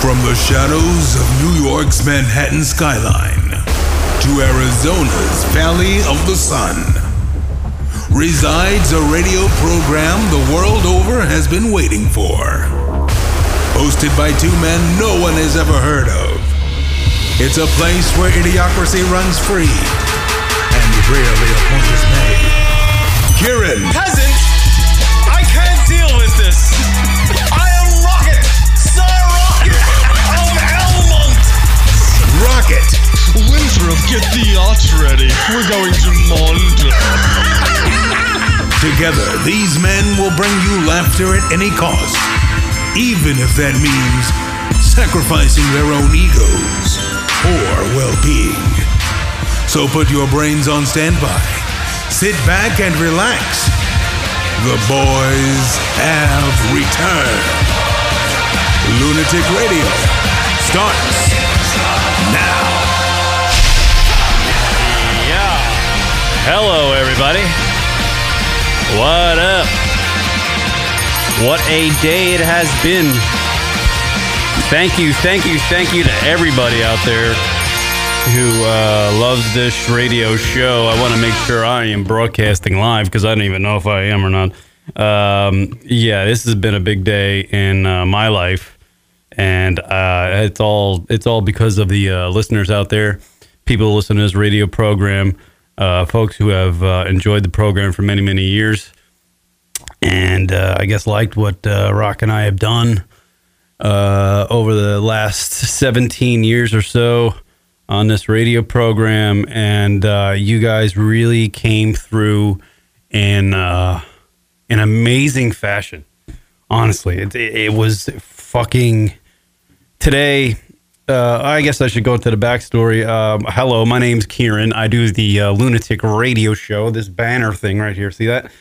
From the shadows of New York's Manhattan skyline to Arizona's Valley of the Sun resides a radio program the world over has been waiting for. Hosted by two men no one has ever heard of. It's a place where idiocracy runs free and rarely a point is made. Kieran, Peasant! I can't deal with this! Rocket, Winthrop, get the yacht ready. We're going to Monte. Together, these men will bring you laughter at any cost, even if that means sacrificing their own egos or well being. So put your brains on standby, sit back and relax. The boys have returned. Lunatic Radio starts Hello, everybody. What up? What a day it has been. Thank you, thank you, thank you to everybody out there who uh, loves this radio show. I want to make sure I am broadcasting live because I don't even know if I am or not. Um, yeah, this has been a big day in uh, my life, and uh, it's all it's all because of the uh, listeners out there, people who listen to this radio program, uh, folks who have uh, enjoyed the program for many many years, and uh, I guess liked what uh, Rock and I have done uh, over the last 17 years or so on this radio program, and uh, you guys really came through in an amazing fashion. Honestly, it, it was fucking today. Uh, I guess I should go to the backstory. Um, hello, my name's Kieran. I do the uh, Lunatic Radio Show. This banner thing right here. See that?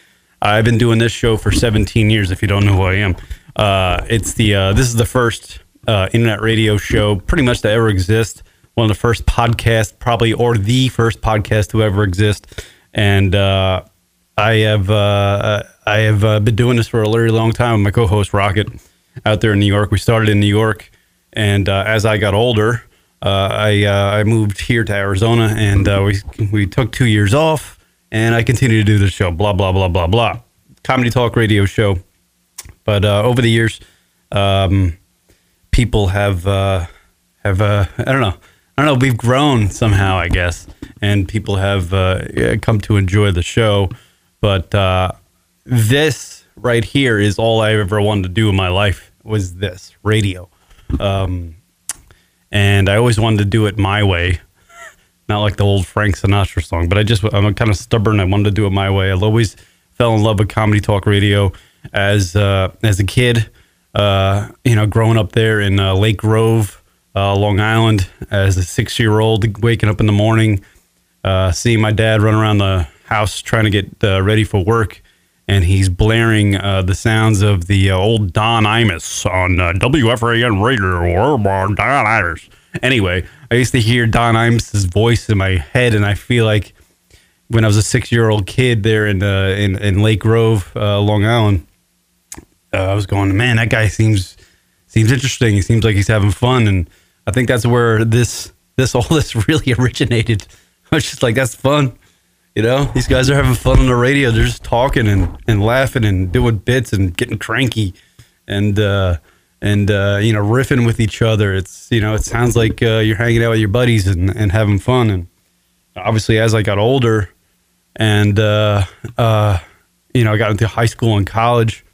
I've been doing this show for 17 years. If you don't know who I am, uh, it's the uh, this is the first uh, internet radio show pretty much to ever exist. One of the first podcasts, probably, or the first podcast to ever exist. And uh, I have I have been doing this for a very long time with my co-host Rocket out there in New York. We started in New York, and uh, as I got older, uh, I uh, I moved here to Arizona, and uh, we we took two years off, and I continued to do the show. Blah blah blah blah blah. Comedy talk radio show. But uh, over the years, um, people have have I don't know I don't know we've grown somehow I guess, and people have come to enjoy the show. But this right here is all I ever wanted to do in my life was this radio, um, and I always wanted to do it my way. Not like the old Frank Sinatra song, but I just I'm kind of stubborn. I wanted to do it my way. I always fell in love with comedy talk radio as uh, as a kid. Uh, you know, growing up there in uh, Lake Grove, uh, Long Island, as a six year old, waking up in the morning, uh, seeing my dad run around the house trying to get uh, ready for work, and he's blaring uh, the sounds of the uh, old Don Imus on uh, WFAN radio. Don Imus. Anyway, I used to hear Don Imus's voice in my head, and I feel like when I was a six year old kid there in, uh, in in Lake Grove, uh, Long Island, uh, I was going, man, that guy seems seems interesting. He seems like he's having fun, and I think that's where this this all this really originated. I was just like, that's fun, you know. These guys are having fun on the radio. They're just talking and, and laughing and doing bits and getting cranky, and uh, and uh, you know riffing with each other. It's you know it sounds like uh, you're hanging out with your buddies and, and having fun. And obviously, as I got older, and uh, uh, you know I got into high school and college.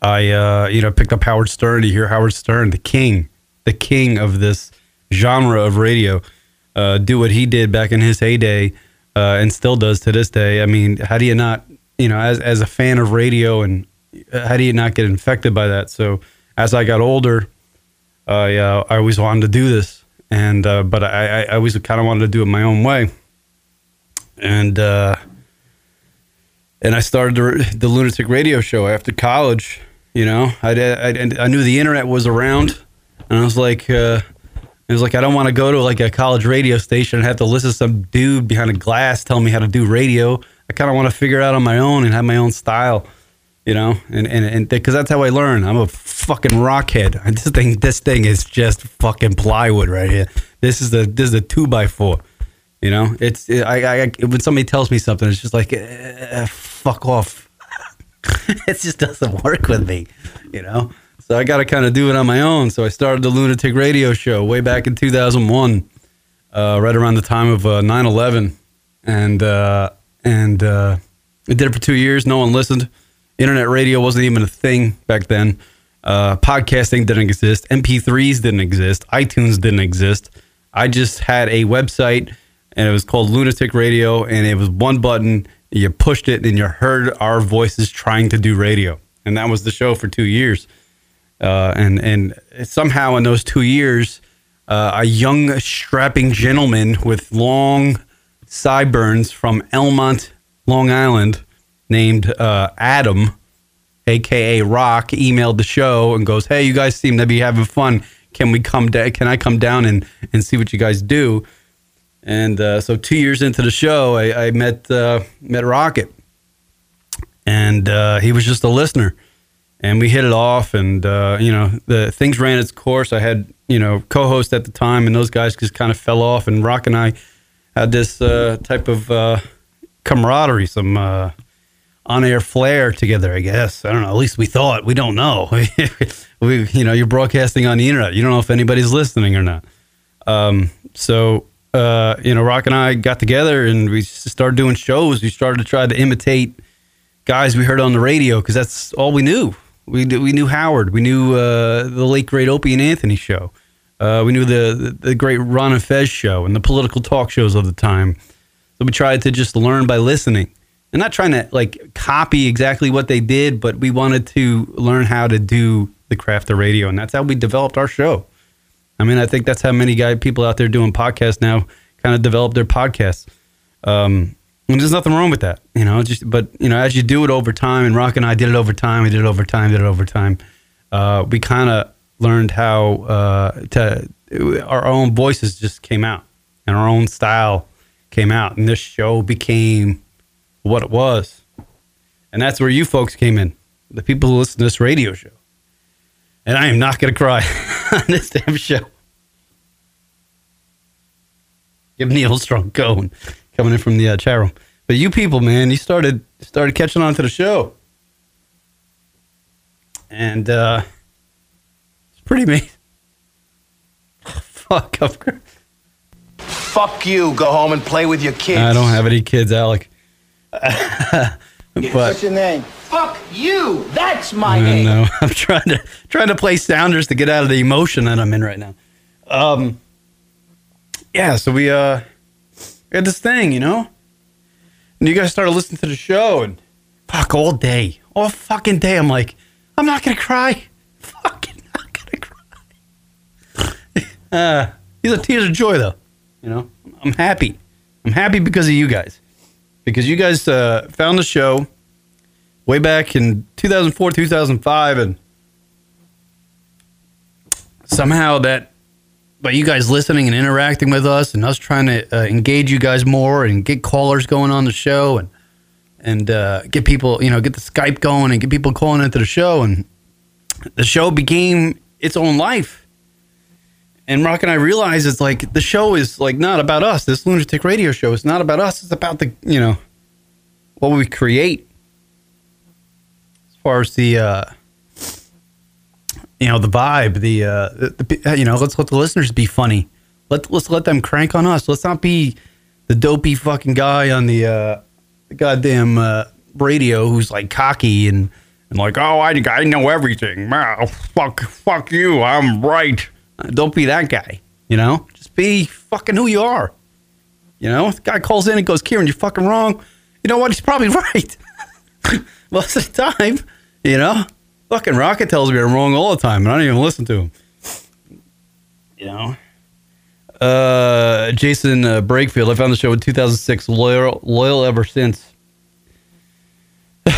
I uh, you know picked up Howard Stern. to hear Howard Stern, the king, the king of this genre of radio, uh, do what he did back in his heyday, uh, and still does to this day. I mean, how do you not, you know, as as a fan of radio, and uh, how do you not get infected by that? So as I got older, I uh, I always wanted to do this, and uh, but I, I always kind of wanted to do it my own way, and. uh and I started the, the lunatic radio show after college. You know, I, I, I knew the internet was around, and I was like, uh, it was like I don't want to go to like a college radio station and have to listen to some dude behind a glass tell me how to do radio. I kind of want to figure it out on my own and have my own style. you know, and and and because that's how I learn. I'm a fucking rockhead. This thing, this thing is just fucking plywood right here. This is the this is the two by four. You know, it's I, I when somebody tells me something, it's just like eh, fuck off. it just doesn't work with me, you know. So I got to kind of do it on my own. So I started the Lunatic Radio Show way back in 2001, uh, right around the time of uh, 9/11, and uh, and uh, I did it for two years. No one listened. Internet radio wasn't even a thing back then. Uh, podcasting didn't exist. MP3s didn't exist. iTunes didn't exist. I just had a website, and it was called Lunatic Radio, and it was one button. You pushed it, and you heard our voices trying to do radio, and that was the show for two years. Uh, and and somehow in those two years, uh, a young strapping gentleman with long sideburns from Elmont, Long Island, named uh, Adam, aka Rock, emailed the show and goes, "Hey, you guys seem to be having fun. Can we come? Da- can I come down and and see what you guys do?" And uh, so, two years into the show, I, I met uh, met Rocket, and uh, he was just a listener, and we hit it off. And uh, you know, the things ran its course. I had you know co-host at the time, and those guys just kind of fell off. And Rock and I had this uh, type of uh, camaraderie, some uh, on-air flair together. I guess I don't know. At least we thought. We don't know. we, you know, you're broadcasting on the internet. You don't know if anybody's listening or not. Um, so uh, you know, Rock and I got together and we started doing shows. We started to try to imitate guys we heard on the radio because that's all we knew. We we knew Howard. We knew uh, the late great Opie and Anthony show. Uh, we knew the, the the great Ron and Fez show and the political talk shows of the time. So we tried to just learn by listening and not trying to like copy exactly what they did, but we wanted to learn how to do the craft of radio, and that's how we developed our show. I mean, I think that's how many guy people out there doing podcasts now kind of develop their podcasts. Um, and there's nothing wrong with that, you know. Just but you know, as you do it over time, and Rock and I did it over time. We did it over time. Did it over time. Uh, we kind of learned how uh, to our own voices just came out, and our own style came out, and this show became what it was. And that's where you folks came in, the people who listen to this radio show. And I am not going to cry on this damn show. Give Neil Strong going, coming in from the uh, chat room. But you people, man, you started started catching on to the show, and uh, it's pretty amazing. Fuck, I'm Fuck you. Go home and play with your kids. I don't have any kids, Alec. but What's your name? Fuck you. That's my I name. know. I'm trying to trying to play sounders to get out of the emotion that I'm in right now. Um, yeah. So we uh had this thing, you know, and you guys started listening to the show, and fuck all day, all fucking day. I'm like, I'm not gonna cry. Fucking not gonna cry. uh, these are tears of joy, though. You know, I'm happy. I'm happy because of you guys, because you guys uh, found the show way back in 2004, 2005, and somehow that by you guys listening and interacting with us and us trying to uh, engage you guys more and get callers going on the show and and uh, get people, you know, get the Skype going and get people calling into the show and the show became its own life. And Rock and I realized it's like the show is like not about us. This lunatic radio show is not about us. It's about the you know what we create as far as the uh, you know the vibe, the, uh, the, you know let's let the listeners be funny. Let let's let them crank on us. Let's not be the dopey fucking guy on the, uh, goddamn uh, radio who's like cocky and and like oh I I know everything. Fuck fuck you. I'm right. Uh, Don't be that guy. You know, just be fucking who you are. You know, the guy calls in and goes, Kieran, you're fucking wrong. You know what? He's probably right. Most of the time, you know, fucking Rocket tells me I'm wrong all the time, and I don't even listen to him. You know, uh, Jason uh, Brakefield. I found the show in 2006. Loyal, loyal ever since.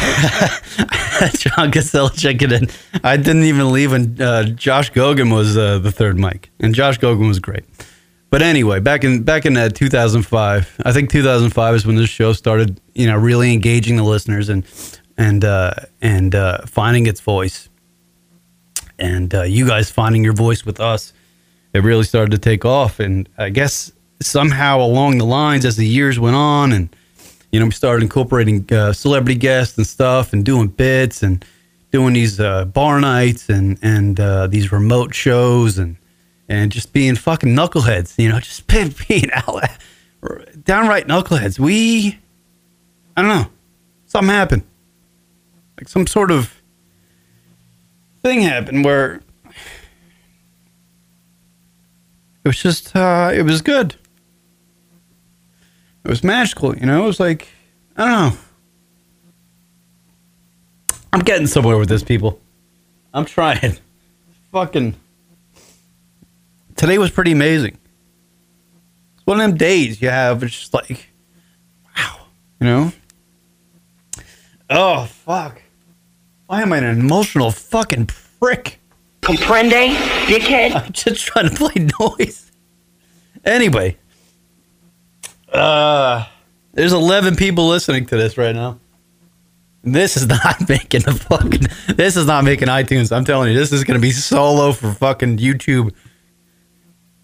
John Casella checking in. I didn't even leave when uh, Josh Gogan was uh, the third mic, and Josh Gogan was great. But anyway, back in back in uh, 2005, I think 2005 is when this show started, you know, really engaging the listeners. And and uh, and uh, finding its voice, and uh, you guys finding your voice with us, it really started to take off. And I guess somehow along the lines, as the years went on, and you know, we started incorporating uh, celebrity guests and stuff, and doing bits and doing these uh, bar nights and and uh, these remote shows and and just being fucking knuckleheads, you know, just being, out, downright knuckleheads. We, I don't know, something happened, like some sort of thing happened where it was just, uh, it was good. It was magical, you know. It was like, I don't know. I'm getting somewhere with this, people. I'm trying. Fucking. Today was pretty amazing. It's one of them days you have. It's just like, wow, you know. Oh fuck! Why am I an emotional fucking prick? Comprende, dickhead? I'm just trying to play noise. Anyway, uh, there's 11 people listening to this right now. This is not making the fucking. This is not making iTunes. I'm telling you, this is gonna be solo for fucking YouTube.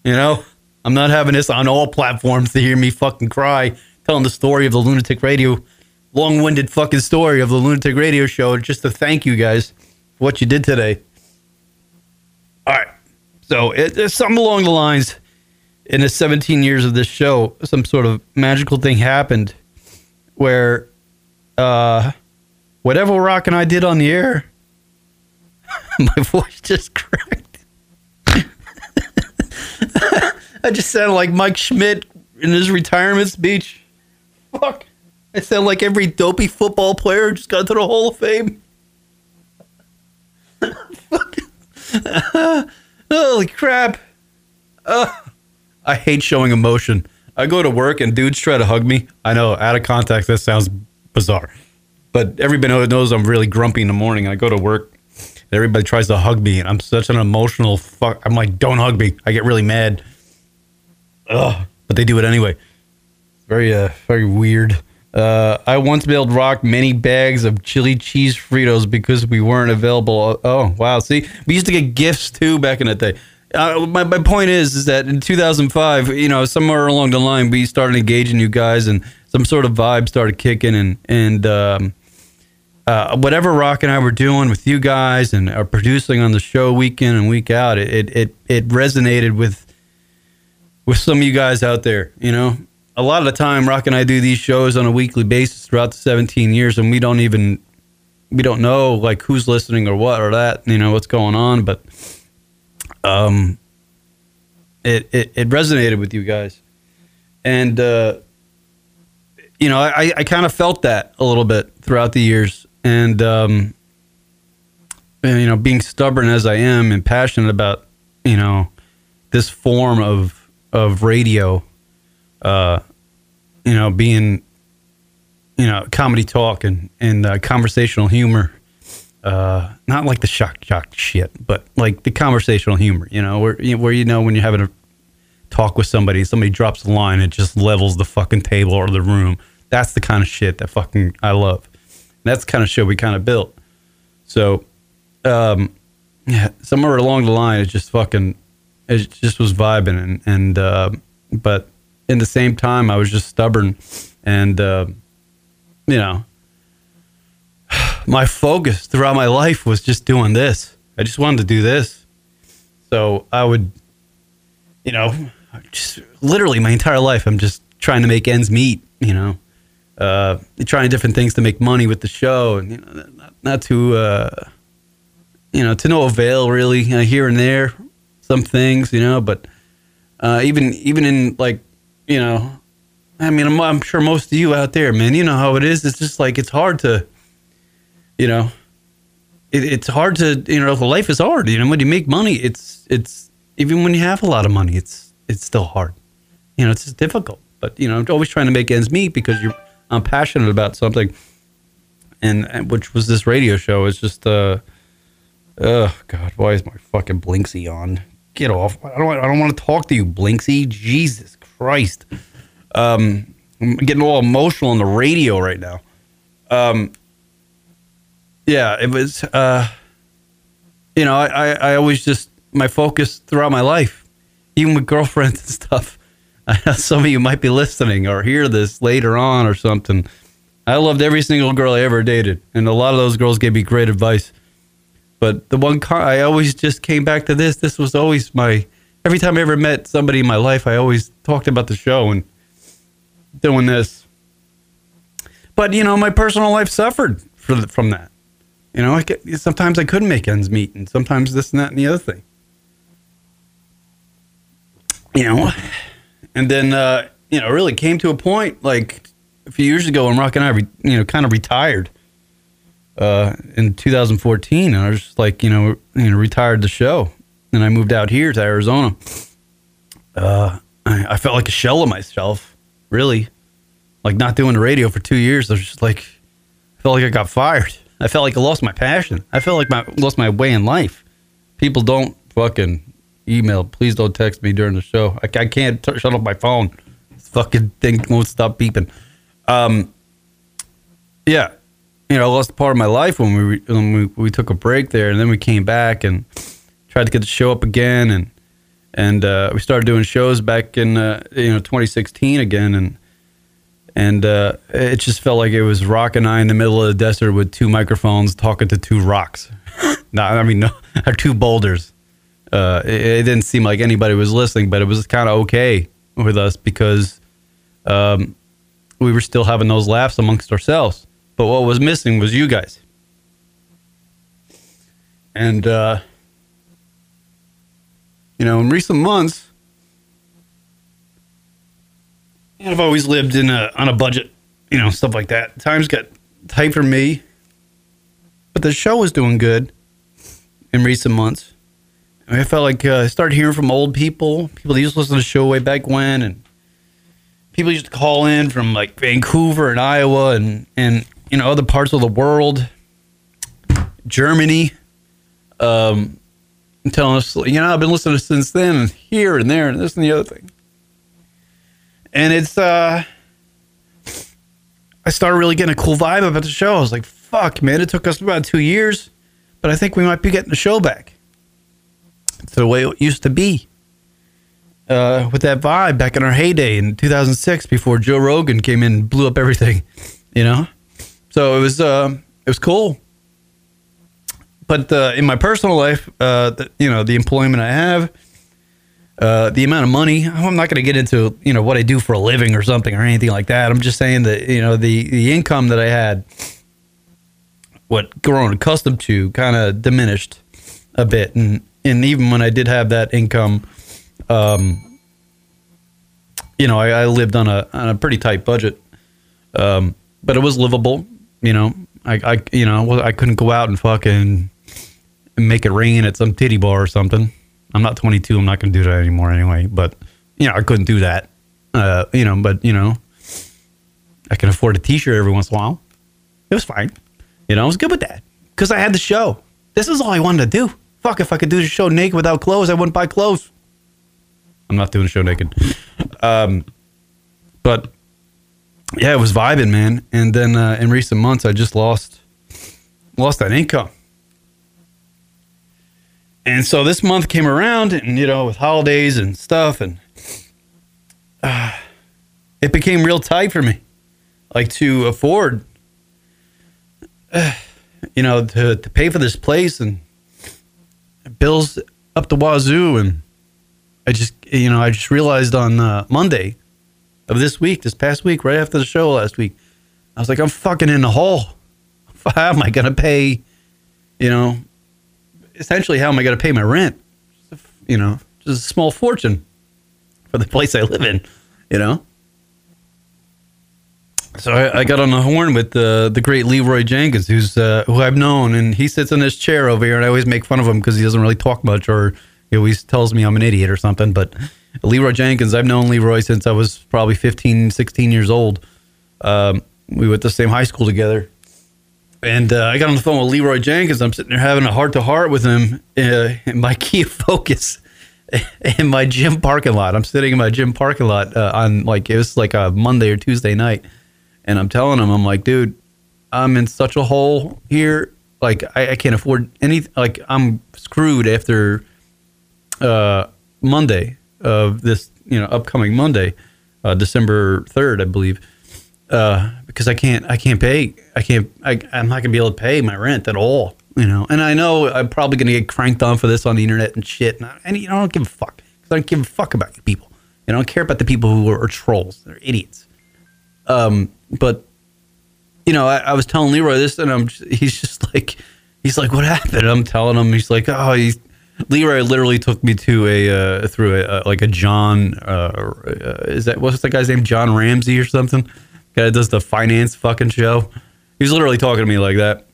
You know, I'm not having this on all platforms to hear me fucking cry, telling the story of the Lunatic Radio, long-winded fucking story of the Lunatic Radio show, just to thank you guys for what you did today. All right, so it, it's something along the lines. In the 17 years of this show, some sort of magical thing happened where uh, whatever Rock and I did on the air, my voice just cracked. I just sounded like Mike Schmidt in his retirement speech. Fuck. I sound like every dopey football player just got to the Hall of Fame. Holy crap. Uh, I hate showing emotion. I go to work and dudes try to hug me. I know, out of context, that sounds bizarre. But everybody knows I'm really grumpy in the morning. I go to work, everybody tries to hug me, and I'm such an emotional fuck. I'm like, don't hug me. I get really mad. Ugh. But they do it anyway. It's very, uh, very weird. Uh, I once mailed Rock many bags of chili cheese Fritos because we weren't available. Oh, wow. See, we used to get gifts too back in the day. Uh, my, my point is, is that in 2005, you know, somewhere along the line, we started engaging you guys and some sort of vibe started kicking and, and, um, uh, whatever Rock and I were doing with you guys and are producing on the show week in and week out, it, it, it resonated with, with some of you guys out there, you know, a lot of the time, Rock and I do these shows on a weekly basis throughout the 17 years, and we don't even we don't know like who's listening or what or that you know what's going on, but um, it it, it resonated with you guys, and uh, you know I I kind of felt that a little bit throughout the years, and um, and, you know being stubborn as I am and passionate about you know this form of of radio uh, you know, being, you know, comedy talk and, and uh, conversational humor. Uh, not like the shock shock shit, but like the conversational humor, you know, where, you know, where you know when you're having a talk with somebody, somebody drops a line, it just levels the fucking table or the room. That's the kind of shit that fucking I love. And that's the kind of show we kind of built. So, um, yeah, somewhere along the line, it just fucking, it just was vibing, and and uh, but in the same time, I was just stubborn, and uh, you know, my focus throughout my life was just doing this. I just wanted to do this. So I would, you know, just literally my entire life, I'm just trying to make ends meet. You know, uh, trying different things to make money with the show, and you know, not, not to, uh, you know, to no avail really. Uh, here and there, some things, you know, but uh, even even in like you know, I mean, I'm, I'm, sure most of you out there, man, you know how it is. It's just like it's hard to, you know, it, it's hard to, you know, life is hard. You know, when you make money, it's it's even when you have a lot of money, it's it's still hard. You know, it's just difficult. But you know, I'm always trying to make ends meet because you're I'm passionate about something, and, and which was this radio show. It's just uh, oh god, why is my fucking Blinksy on? Get off! I don't I don't want to talk to you, Blinksy. Jesus Christ. Um, I'm getting a little emotional on the radio right now. Um, yeah, it was. Uh, you know, I, I, always just my focus throughout my life, even with girlfriends and stuff. I know some of you might be listening or hear this later on or something. I loved every single girl I ever dated, and a lot of those girls gave me great advice. But the one car, I always just came back to this. This was always my. Every time I ever met somebody in my life, I always talked about the show and doing this. But you know, my personal life suffered the, from that. You know, I get, sometimes I couldn't make ends meet, and sometimes this and that and the other thing. You know, and then uh, you know, really came to a point like a few years ago when Rock and I, re, you know, kind of retired uh, in 2014. And I was just like, you know, you know, retired the show, and I moved out here to Arizona. Uh, I, I felt like a shell of myself, really, like not doing the radio for two years. I was just like, I felt like I got fired. I felt like I lost my passion. I felt like my lost my way in life. People don't fucking email. Please don't text me during the show. I, I can't t- shut off my phone. This fucking thing won't stop beeping. Um, yeah, you know, I lost part of my life when we, when we we took a break there, and then we came back and tried to get the show up again, and and uh, we started doing shows back in uh, you know 2016 again, and and uh, it just felt like it was Rock and I in the middle of the desert with two microphones talking to two rocks. no, I mean no, or two boulders. Uh, it, it didn't seem like anybody was listening, but it was kind of okay with us because um, we were still having those laughs amongst ourselves. But what was missing was you guys. And uh, you know, in recent months, and I've always lived in a on a budget, you know, stuff like that. Times got tight for me, but the show was doing good in recent months. And I felt like uh, I started hearing from old people, people that used to listen to the show way back when, and people used to call in from like Vancouver and Iowa and and you know other parts of the world, Germany, um, and telling us, you know, I've been listening since then, and here and there, and this and the other thing and it's uh I started really getting a cool vibe about the show. I was like, fuck, man, it took us about two years, but I think we might be getting the show back to the way it used to be. Uh, with that vibe back in our heyday in 2006 before Joe Rogan came in and blew up everything, you know? So it was uh, it was cool. But uh, in my personal life, uh, the, you know, the employment I have, uh, the amount of money. I'm not going to get into you know what I do for a living or something or anything like that. I'm just saying that you know the the income that I had, what grown accustomed to, kind of diminished a bit, and and even when I did have that income, um, you know, I, I lived on a on a pretty tight budget, um, but it was livable. You know, I, I you know I couldn't go out and fucking make it rain at some titty bar or something. I'm not 22. I'm not going to do that anymore anyway. But you know, I couldn't do that. Uh, you know, but you know, I can afford a T-shirt every once in a while. It was fine. You know, I was good with that because I had the show. This is all I wanted to do. Fuck, if I could do the show naked without clothes, I wouldn't buy clothes. I'm not doing the show naked. Um, but yeah, it was vibing, man. And then uh, in recent months, I just lost lost that income. And so this month came around, and you know, with holidays and stuff, and uh, it became real tight for me, like to afford, uh, you know, to to pay for this place and bills up the wazoo, and I just, you know, I just realized on uh, Monday of this week, this past week, right after the show last week, I was like, I'm fucking in the hole. How am I gonna pay? You know, essentially how am I going to pay my rent? You know, just a small fortune for the place I live in. You know. So I, I got on the horn with the the great Leroy Jenkins, who's uh, who I've known, and he sits in this chair over here, and I always make fun of him because he doesn't really talk much, or he always tells me I'm an idiot or something. But Leroy Jenkins, I've known Leroy since I was probably 15, 16 years old. Um, we went to the same high school together, and uh, I got on the phone with Leroy Jenkins. I'm sitting there having a heart to heart with him uh, in my Kia Focus in my gym parking lot. I'm sitting in my gym parking lot uh, on like it was like a Monday or Tuesday night, and I'm telling him, I'm like, dude, I'm in such a hole here. like I, I can't afford any. Like I'm screwed after uh, Monday of this, you know, upcoming Monday, uh, December third, I believe, uh, because I can't, I can't pay, I can't, I, I'm not gonna be able to pay my rent at all, you know. And I know I'm probably gonna get cranked on for this on the internet and shit, and, I, and you know, I don't give a fuck. 'Cause I don't give a fuck about you people. You I don't care about the people who are, are trolls. They're idiots. Um, but you know, I, I was telling Leroy this, and I'm he's just like, he's like, what happened? I'm telling him, he's like, oh, he's Leroy literally took me to a uh, through a, uh, like a John, uh, uh, is that what's the guy's name? John Ramsey or something? Guy does the finance fucking show. He's literally talking to me like that.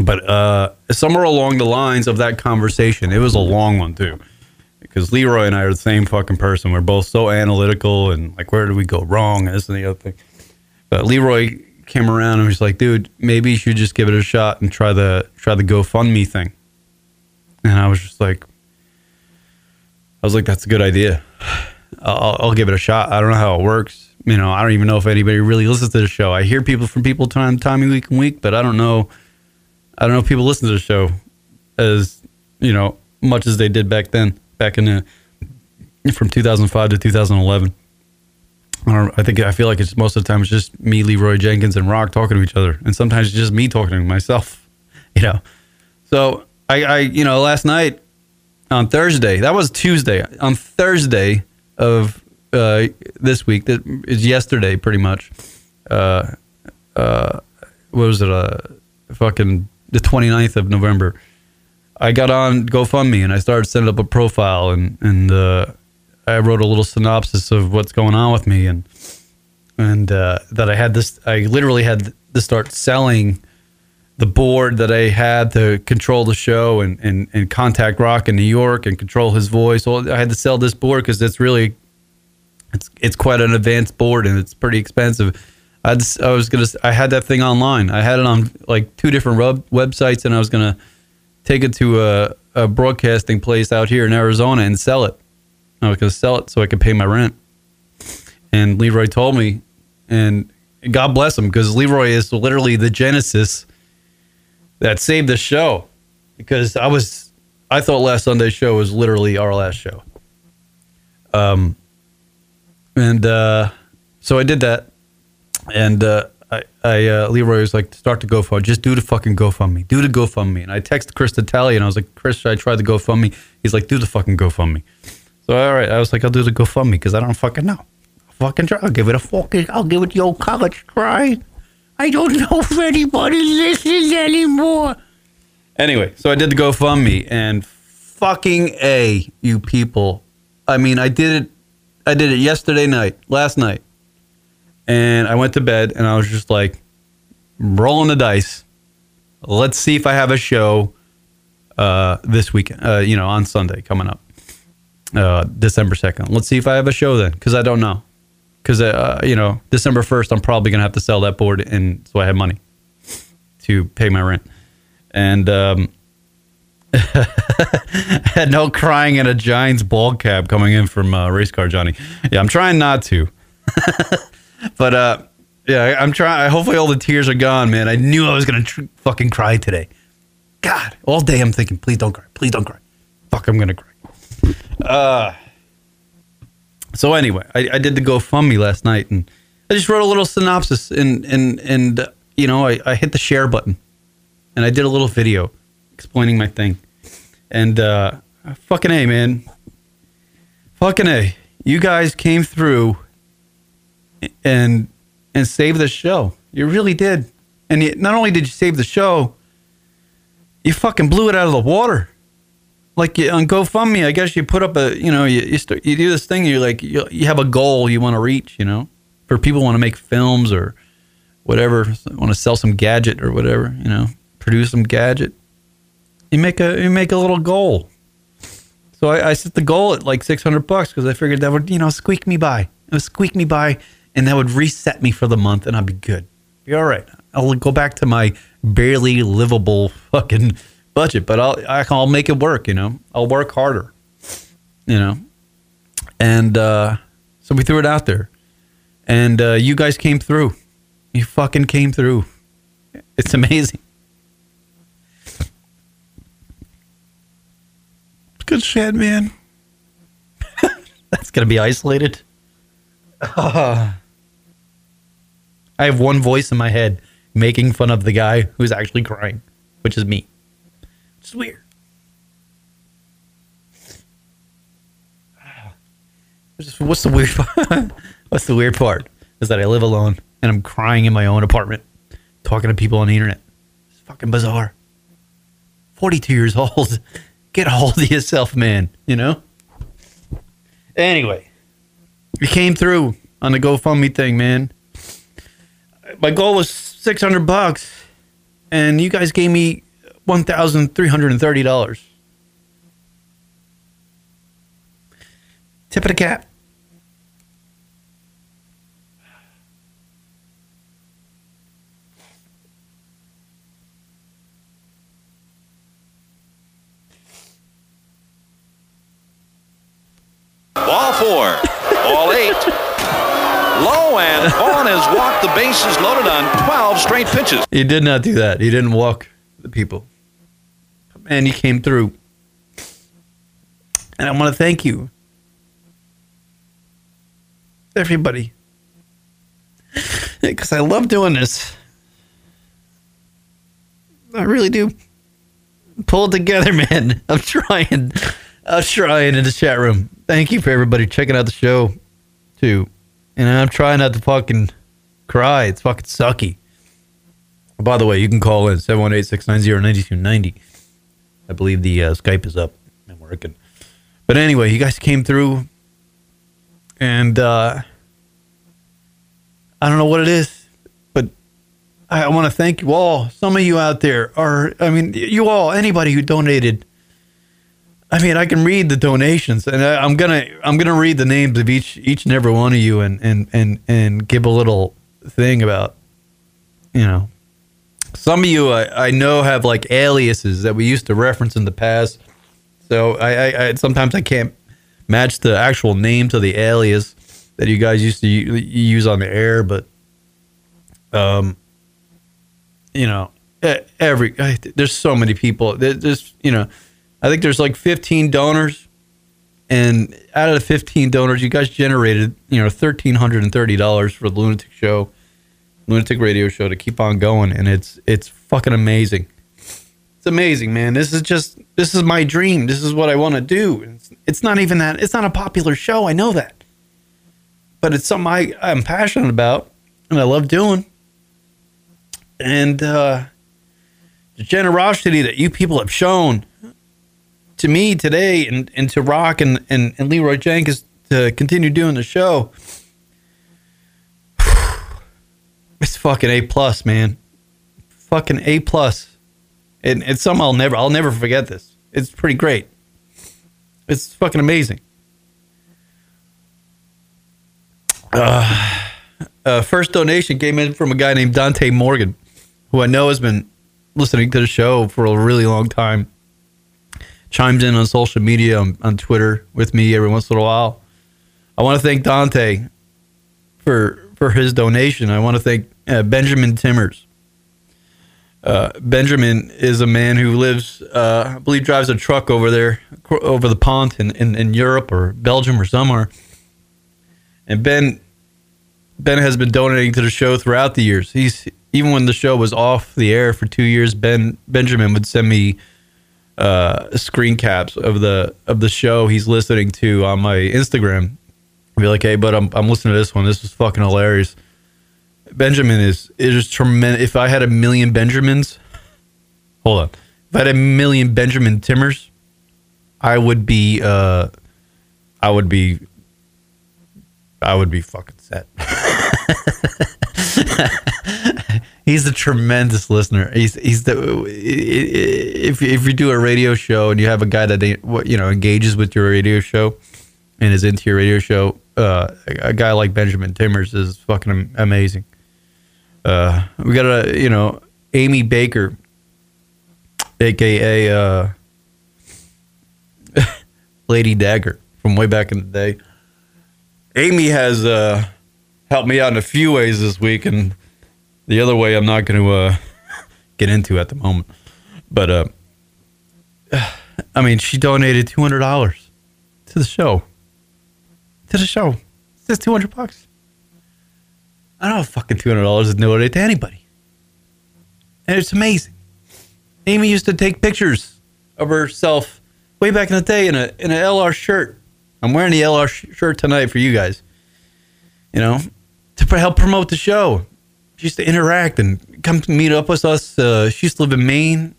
But uh, somewhere along the lines of that conversation, it was a long one too, because Leroy and I are the same fucking person. We're both so analytical and like, where did we go wrong? And this and the other thing. But Leroy came around and was like, dude, maybe you should just give it a shot and try the try the GoFundMe thing. And I was just like, I was like, that's a good idea. I'll, I'll give it a shot. I don't know how it works. You know, I don't even know if anybody really listens to the show. I hear people from people time, time week and week, but I don't know. I don't know if people listen to the show as you know much as they did back then, back in the from 2005 to 2011. I. I think I feel like it's most of the time it's just me, Leroy Jenkins, and Rock talking to each other, and sometimes it's just me talking to myself. You know, so I, I, you know, last night on Thursday, that was Tuesday. On Thursday of uh, this week, that is yesterday, pretty much. Uh, uh, what was it? Uh, fucking the 29th of November. I got on GoFundMe and I started setting up a profile and and uh, I wrote a little synopsis of what's going on with me and and uh, that I had this. I literally had to start selling the board that I had to control the show and, and, and contact Rock in New York and control his voice. Well, I had to sell this board because it's really it's it's quite an advanced board and it's pretty expensive. I just, I was gonna I had that thing online. I had it on like two different web, websites and I was gonna take it to a, a broadcasting place out here in Arizona and sell it. I was gonna sell it so I could pay my rent. And Leroy told me, and God bless him because Leroy is literally the genesis that saved the show because I was I thought last Sunday's show was literally our last show. Um and uh so I did that and uh I, I uh, Leroy was like, start the GoFundMe. Just do the fucking GoFundMe. Do the GoFundMe. And I texted Chris Tally and I was like, Chris, should I try the GoFundMe? He's like, do the fucking GoFundMe. So all right, I was like, I'll do the GoFundMe because I don't fucking know. I'll fucking try. I'll give it a fucking. I'll give it the old college try. I don't know if anybody listens anymore. Anyway, so I did the GoFundMe and fucking a you people. I mean, I did it. I did it yesterday night, last night, and I went to bed and I was just like rolling the dice. Let's see if I have a show uh, this weekend. Uh, you know, on Sunday coming up, uh, December second. Let's see if I have a show then, because I don't know. Because uh, you know, December first, I'm probably gonna have to sell that board, and so I have money to pay my rent. And um, no crying in a Giants ball cab coming in from uh, race car Johnny. Yeah, I'm trying not to, but uh, yeah, I'm trying. Hopefully, all the tears are gone, man. I knew I was gonna tr- fucking cry today. God, all day I'm thinking, please don't cry, please don't cry. Fuck, I'm gonna cry. Uh, so anyway, I, I did the GoFundMe last night, and I just wrote a little synopsis, and and and uh, you know, I, I hit the share button, and I did a little video explaining my thing, and uh, fucking a man, fucking a, you guys came through, and and saved the show. You really did, and you, not only did you save the show, you fucking blew it out of the water like you, on GoFundMe, I guess you put up a, you know, you you, start, you do this thing. You're like, you, you have a goal you want to reach, you know, for people want to make films or whatever, want to sell some gadget or whatever, you know, produce some gadget. You make a you make a little goal. So I, I set the goal at like six hundred bucks because I figured that would you know squeak me by. It would squeak me by, and that would reset me for the month, and I'd be good. Be all right. I'll go back to my barely livable fucking budget, but I'll I'll make it work. You know, I'll work harder. You know, and uh, so we threw it out there, and uh, you guys came through. You fucking came through. It's amazing. Good shit, man. That's gonna be isolated. I have one voice in my head making fun of the guy who's actually crying, which is me. It's weird. What's the weird? What's the weird part? Is that I live alone and I'm crying in my own apartment, talking to people on the internet. It's fucking bizarre. Forty-two years old. Get a hold of yourself, man. You know. Anyway, we came through on the GoFundMe thing, man. My goal was six hundred bucks, and you guys gave me one thousand three hundred and thirty dollars. Tip of the cap. Ball four. Ball eight. Low and Vaughn has walked the bases loaded on 12 straight pitches. He did not do that. He didn't walk the people. Man, he came through. And I want to thank you. Everybody. Because I love doing this. I really do. Pull it together, man. I'm trying. I'm trying in the chat room. Thank you for everybody checking out the show, too. And I'm trying not to fucking cry. It's fucking sucky. By the way, you can call in 718-690-9290. I believe the uh, Skype is up and working. But anyway, you guys came through and uh, I don't know what it is, but I, I want to thank you all. Some of you out there are, I mean, you all, anybody who donated. I mean, I can read the donations, and I, I'm gonna I'm gonna read the names of each each and every one of you, and and and and give a little thing about, you know, some of you I, I know have like aliases that we used to reference in the past. So I, I, I sometimes I can't match the actual names of the alias that you guys used to use on the air, but um, you know, every I, there's so many people. There's you know, I think there's like 15 donors, and out of the 15 donors, you guys generated you know 1,330 dollars for the Lunatic Show, Lunatic Radio Show to keep on going, and it's it's fucking amazing. It's amazing, man. This is just this is my dream. This is what I want to do. It's, it's not even that. It's not a popular show. I know that, but it's something I I'm passionate about and I love doing. And uh, the generosity that you people have shown to me today and, and to Rock and, and, and Leroy Jenkins to continue doing the show. It's fucking A plus, man. Fucking A plus. And it's something I'll never I'll never forget this. It's pretty great. It's fucking amazing. Uh, uh, first donation came in from a guy named Dante Morgan, who I know has been listening to the show for a really long time. Chimes in on social media on, on Twitter with me every once in a while. I want to thank Dante for for his donation. I want to thank uh, Benjamin Timmers. Uh, Benjamin is a man who lives, uh, I believe, drives a truck over there, over the pond in, in, in Europe or Belgium or somewhere. And Ben, Ben has been donating to the show throughout the years. He's even when the show was off the air for two years. Ben Benjamin would send me uh, screen caps of the of the show he's listening to on my Instagram. I'd be like, hey, but I'm I'm listening to this one. This is fucking hilarious. Benjamin is is just tremendous. If I had a million Benjamins, hold on. If I had a million Benjamin Timmers, I would be uh, I would be I would be fucking set. he's a tremendous listener. He's he's the if if you do a radio show and you have a guy that you know engages with your radio show and is into your radio show, uh, a, guy like Benjamin Timmers is fucking amazing. Uh, we got a you know Amy Baker, aka uh, Lady Dagger from way back in the day. Amy has uh, helped me out in a few ways this week, and the other way I'm not going to uh, get into at the moment. But uh, I mean, she donated two hundred dollars to the show. To the show, it's just two hundred bucks. I don't have fucking two hundred dollars to donate to anybody, and it's amazing. Amy used to take pictures of herself way back in the day in a in an LR shirt. I'm wearing the LR sh- shirt tonight for you guys. You know, to help promote the show. She used to interact and come to meet up with us. Uh, she used to live in Maine,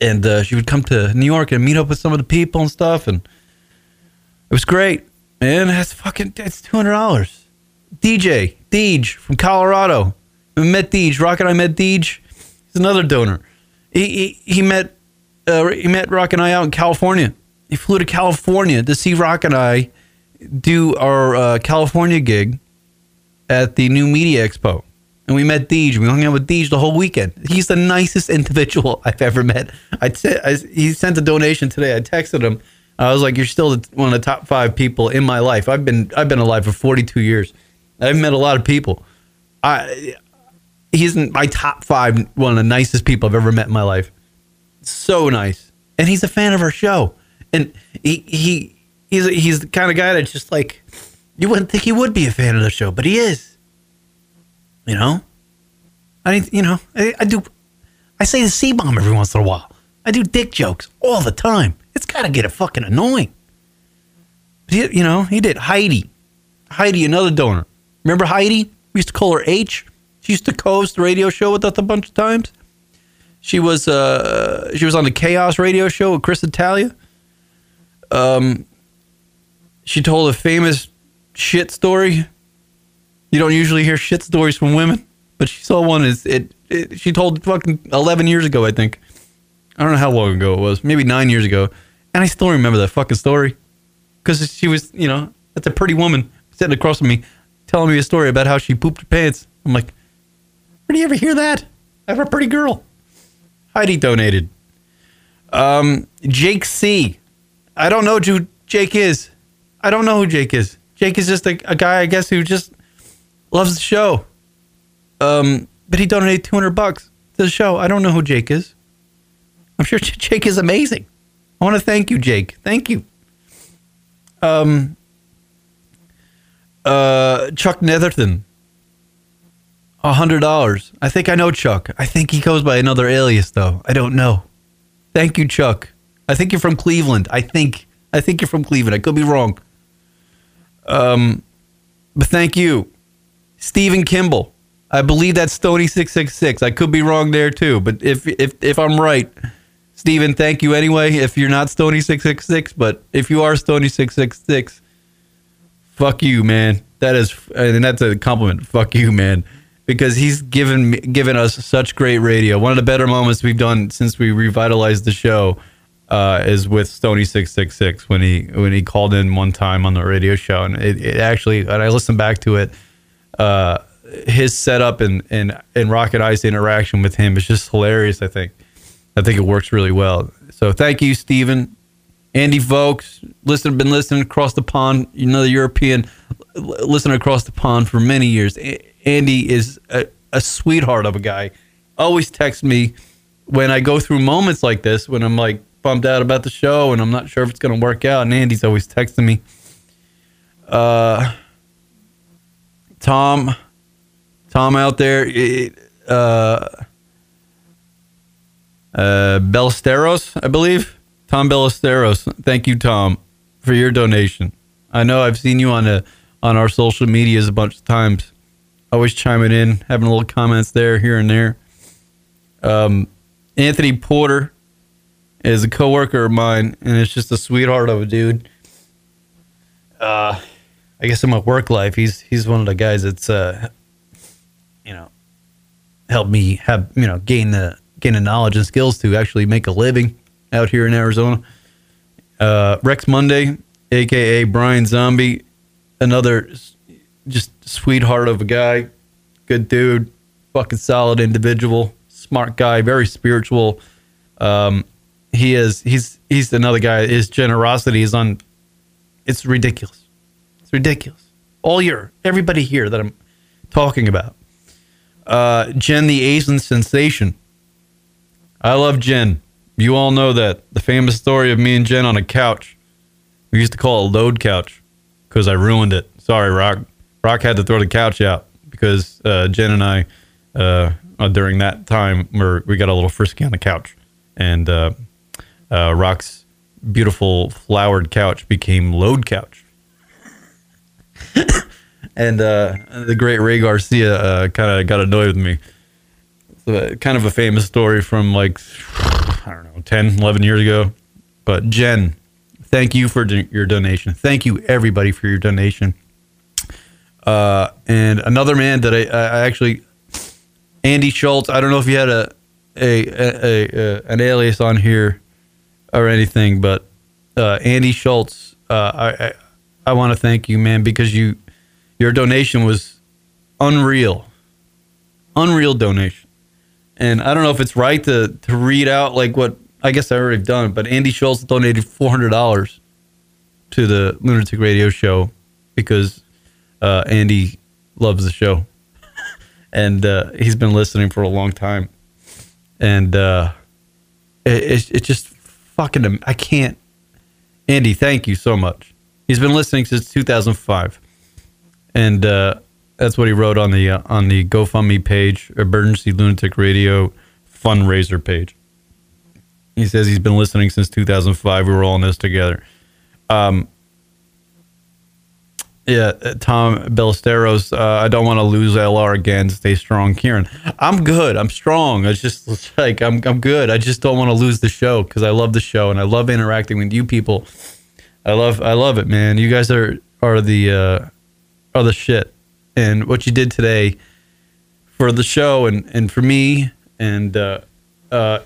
and uh, she would come to New York and meet up with some of the people and stuff. And it was great. Man, that's fucking that's two hundred dollars. DJ Deej from Colorado. We met Deej. Rock and I met Deej. He's another donor. He he, he met uh, he met Rock and I out in California. He flew to California to see Rock and I do our uh, California gig at the New Media Expo. And we met Deej. We hung out with Deej the whole weekend. He's the nicest individual I've ever met. I, t- I he sent a donation today. I texted him. I was like, "You're still one of the top five people in my life. I've been I've been alive for 42 years. I've met a lot of people. I he's in my top five. One of the nicest people I've ever met in my life. So nice, and he's a fan of our show. And he he he's he's the kind of guy that's just like you wouldn't think he would be a fan of the show, but he is. You know, I you know, I, I do. I say the C bomb every once in a while. I do dick jokes all the time. It's got to get a fucking annoying. He, you know, he did Heidi. Heidi, another donor. Remember Heidi? We used to call her H. She used to co-host the radio show with us a bunch of times. She was uh she was on the Chaos radio show with Cris Italia. Um she told a famous shit story. You don't usually hear shit stories from women, but she saw one is it, it she told fucking 11 years ago, I think. I don't know how long ago it was, maybe 9 years ago. And I still remember that fucking story cuz she was, you know, that's a pretty woman sitting across from me telling me a story about how she pooped her pants. I'm like, where do you ever hear that? Have a pretty girl. Heidi donated. Um, Jake C. I don't know who Jake is. I don't know who Jake is. Jake is just a, a guy, I guess, who just loves the show. Um, but he donated 200 bucks to the show. I don't know who Jake is. I'm sure Jake is amazing. I want to thank you, Jake. Thank you. Um, uh, Chuck Netherton. A hundred dollars. I think I know Chuck. I think he goes by another alias though. I don't know. Thank you, Chuck. I think you're from Cleveland. I think. I think you're from Cleveland. I could be wrong. Um, but thank you, Stephen Kimball. I believe that's Stony six six six. I could be wrong there too. But if if if I'm right, Stephen, thank you anyway. If you're not Stony six six six, but if you are Stony six six six, fuck you, man. That is, and that's a compliment. Fuck you, man, because he's given given us such great radio. One of the better moments we've done since we revitalized the show uh, is with Stony six six six when he when he called in one time on the radio show, and it, it actually, and I listened back to it. Uh, his setup and and and Rocket Ice interaction with him is just hilarious. I think, I think it works really well. So thank you, Stephen. Andy Vokes, listen, been listening across the pond. You know, the European listener across the pond for many years. A- Andy is a, a sweetheart of a guy. Always texts me when I go through moments like this, when I'm like bummed out about the show and I'm not sure if it's going to work out. And Andy's always texting me. Uh, Tom, Tom out there, uh, uh, Ballesteros, I believe. Tom Ballesteros. Thank you, Tom, for your donation. I know I've seen you on a, on our social medias a bunch of times. Always chiming in, having little comments there, here and there. Um, Anthony Porter is a coworker of mine, and it's just a sweetheart of a dude. Uh, I guess in my work life, he's he's one of the guys that's uh, you know, helped me have you know gain the gain the knowledge and skills to actually make a living out here in Arizona. Uh, Rex Monday, aka Brian Zombie, another just sweetheart of a guy, good dude, fucking solid individual, smart guy, very spiritual. Um, he is he's he's another guy. His generosity is on. It's ridiculous. It's ridiculous. All year, everybody here that I'm talking about. Uh, Jen, the Asian sensation. I love Jen. you all know that the famous story of me and Jen on a couch. We used to call it a load couch because I ruined it. Sorry, Rock. Rock had to throw the couch out because uh, Jen and I, uh, during that time, were, we got a little frisky on the couch. And uh, uh, Rock's beautiful flowered couch became load couch. And uh, the great Ray Garcia uh, kind of got annoyed with me. It's uh, kind of a famous story from like, I don't know, 10, 11 years ago. But Jen, thank you for do- your donation. Thank you, everybody, for your donation. Uh, and another man that I, I actually, Andy Schultz. I don't know if you had a a, a, a an alias on here or anything, but uh, Andy Schultz. Uh, I I, want to thank you, man, because you your donation was unreal, unreal donation. And I don't know if it's right to to read out like what I guess I already done, but Andy Schultz donated four hundred dollars to the Lunatic Radio Show because uh, Andy loves the show, and uh, he's been listening for a long time, and uh, it, just fucking. I can't. Andy, thank you so much. He's been listening since 2005, and uh, that's what he wrote on the uh, on the GoFundMe page, Emergency Lunatic Radio fundraiser page. He says he's been listening since 2005. We were all in this together. Um, yeah, uh, Tom Ballesteros. Uh, I don't want to lose LR again. Stay strong, Kieran. I'm good. I'm strong. It's just it's like I'm. I'm good. I just don't want to lose the show because I love the show and I love interacting with you people. I love. I love it, man. You guys are are the uh, are the shit. And what you did today for the show and and for me and uh, uh,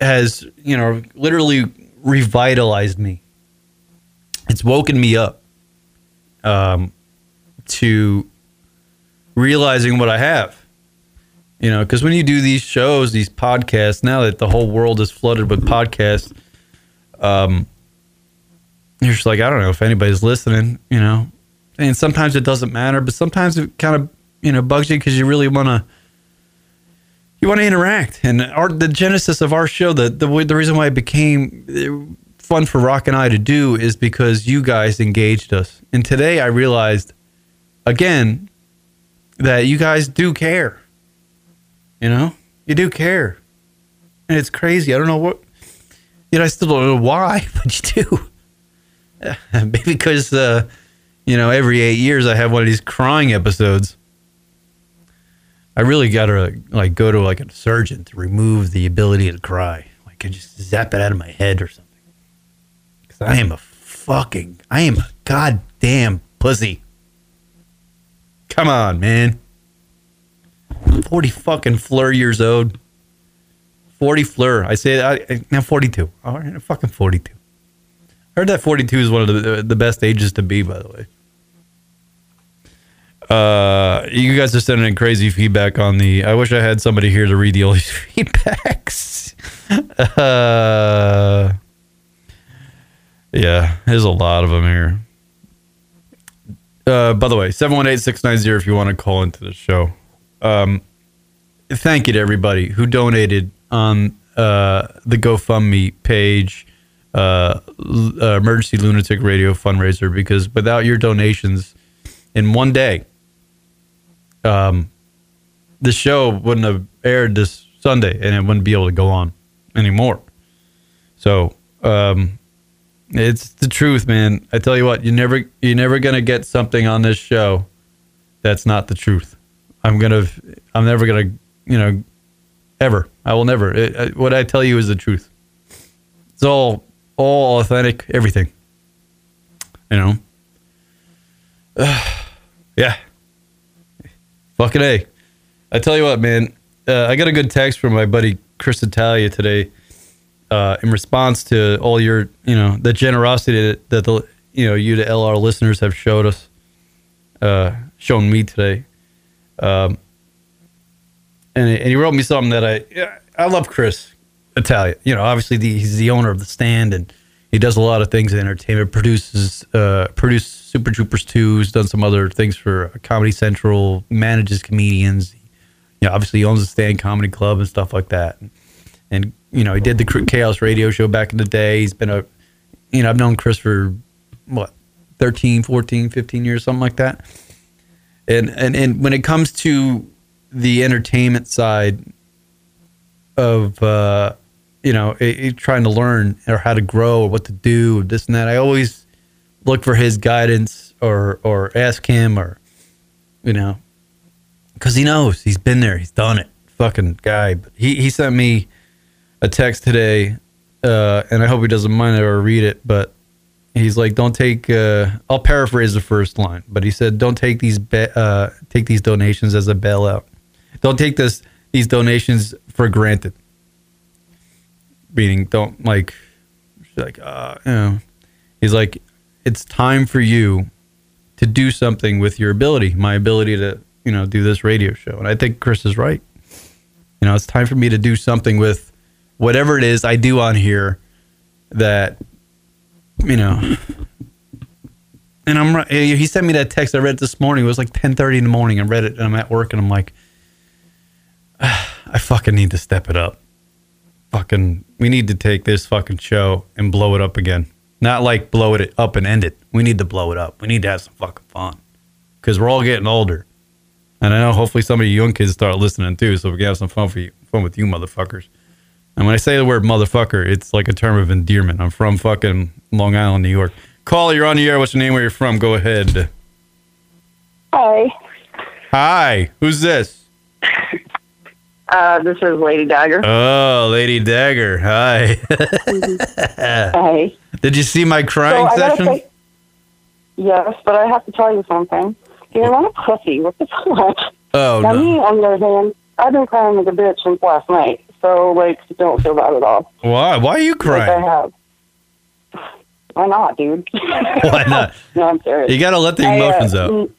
has you know literally revitalized me. It's woken me up um, to realizing what I have. You know, because when you do these shows, these podcasts, now that the whole world is flooded with podcasts, um, you're just like, I don't know if anybody's listening, you know. And sometimes it doesn't matter, but sometimes it kind of, you know, bugs you because you really want to, you want to interact. And our the genesis of our show, the the the reason why it became uh, fun for Rock and I to do is because you guys engaged us. And today I realized again that you guys do care. You know, you do care, and it's crazy. I don't know what. You know, I still don't know why, but you do. Because uh, you know every eight years I have one of these crying episodes. I really gotta like go to like a surgeon to remove the ability to cry. Like I just zap it out of my head or something. Because I am a fucking, I am a goddamn pussy. Come on, man. I'm Forty fucking fleur years old. Forty fleur. I say I, now forty two. All right, fucking forty two. Heard that 42 is one of the the best ages to be, by the way. Uh, you guys are sending in crazy feedback on the. I wish I had somebody here to read the all these feedbacks. Uh, yeah, there's a lot of them here. Uh, by the way, 718 690 if you want to call into the show. Um, thank you to everybody who donated on uh, the GoFundMe page, uh, uh, Emergency Lunatic Radio fundraiser, because without your donations in one day, um, the show wouldn't have aired this Sunday and it wouldn't be able to go on anymore. So, um, it's the truth, man. I tell you what, you never you're never gonna get something on this show that's not the truth. I'm gonna I'm never gonna you know ever. I will never. It, what I tell you is the truth. It's all all authentic, everything. You know. yeah. Fucking a. I tell you what, man. Uh, I got a good text from my buddy Cris Italia today. Uh, in response to all your, you know, the generosity that, that the, you know, you to LR listeners have showed us, uh, shown me today. Um, and, and he wrote me something that I I love Cris Italia. You know, obviously the, he's the owner of the stand and he does a lot of things in entertainment. Produces uh, produced Super Troopers two. He's done some other things for Comedy Central. Manages comedians. You know, obviously he owns the Stand Comedy Club and stuff like that. And, and you know, he did the Chaos Radio show back in the day. He's been a, you know, I've known Cris for what, 13, 14, 15 years, something like that. And and and when it comes to the entertainment side of uh, you know, it, it- trying to learn or how to grow or what to do, this and that, I always look for his guidance or or ask him or you know, because he knows he's been there, he's done it. Fucking guy. But he he sent me a text today, uh, and I hope he doesn't mind or read it. But he's like, "Don't take." Uh, I'll paraphrase the first line, but he said, "Don't take these uh, take these donations as a bailout. Don't take this these donations for granted." Meaning, don't like, like, uh, you know. He's like, "It's time for you to do something with your ability, my ability to, you know, do this radio show." And I think Cris is right. You know, it's time for me to do something with whatever it is I do on here that, you know. And I'm right. He sent me that text. I read it this morning. It was like 10:30 in the morning. I read it, and I'm at work, and I'm like, I fucking need to step it up. Fucking, we need to take this fucking show and blow it up again. Not like blow it up and end it. We need to blow it up. We need to have some fucking fun because we're all getting older. And I know hopefully some of you young kids start listening too, so we can have some fun for you, fun with you motherfuckers. And when I say the word motherfucker, it's like a term of endearment. I'm from fucking Long Island, New York. Caller, you're on the air. What's your name? Where you're from? Go ahead. Hi, Hi. Who's this? uh, this is Lady Dagger. Oh, Lady Dagger. Hi. Hi. Did you see my crying gotta session? say, yes, but I have to tell you something. You're not a pussy. What the fuck? oh now, no. me, on the other hand, I've been crying like a bitch since last night. So, like, don't feel bad at all. Why? Why are you Like I have. Why not, dude? Why not? no, I'm serious. You got to let the I, uh, emotions out. mm,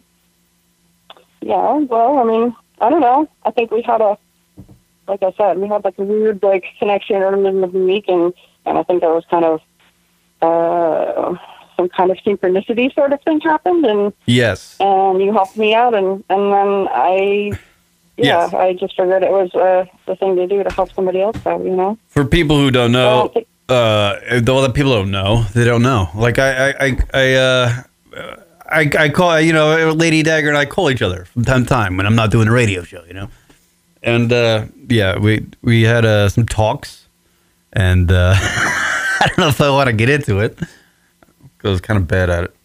Yeah, well, I mean, I don't know. I think we had a, like I said, we had like a weird like connection in the middle of the week, and and I think that was kind of uh some kind of synchronicity sort of thing happened, and Yes. and you helped me out, and and then I. Yeah, Yes. I just figured it was uh, the thing to do to help somebody else out, you know? For people who don't know, Well, uh, though the people don't know, they don't know. Like I, I, I, I, uh, I, I call you know, Lady Dagger and I call each other from time to time when I'm not doing a radio show, you know. And uh, yeah, we we had uh, some talks, and uh, I don't know if I want to get into it because I was kind of bad at it.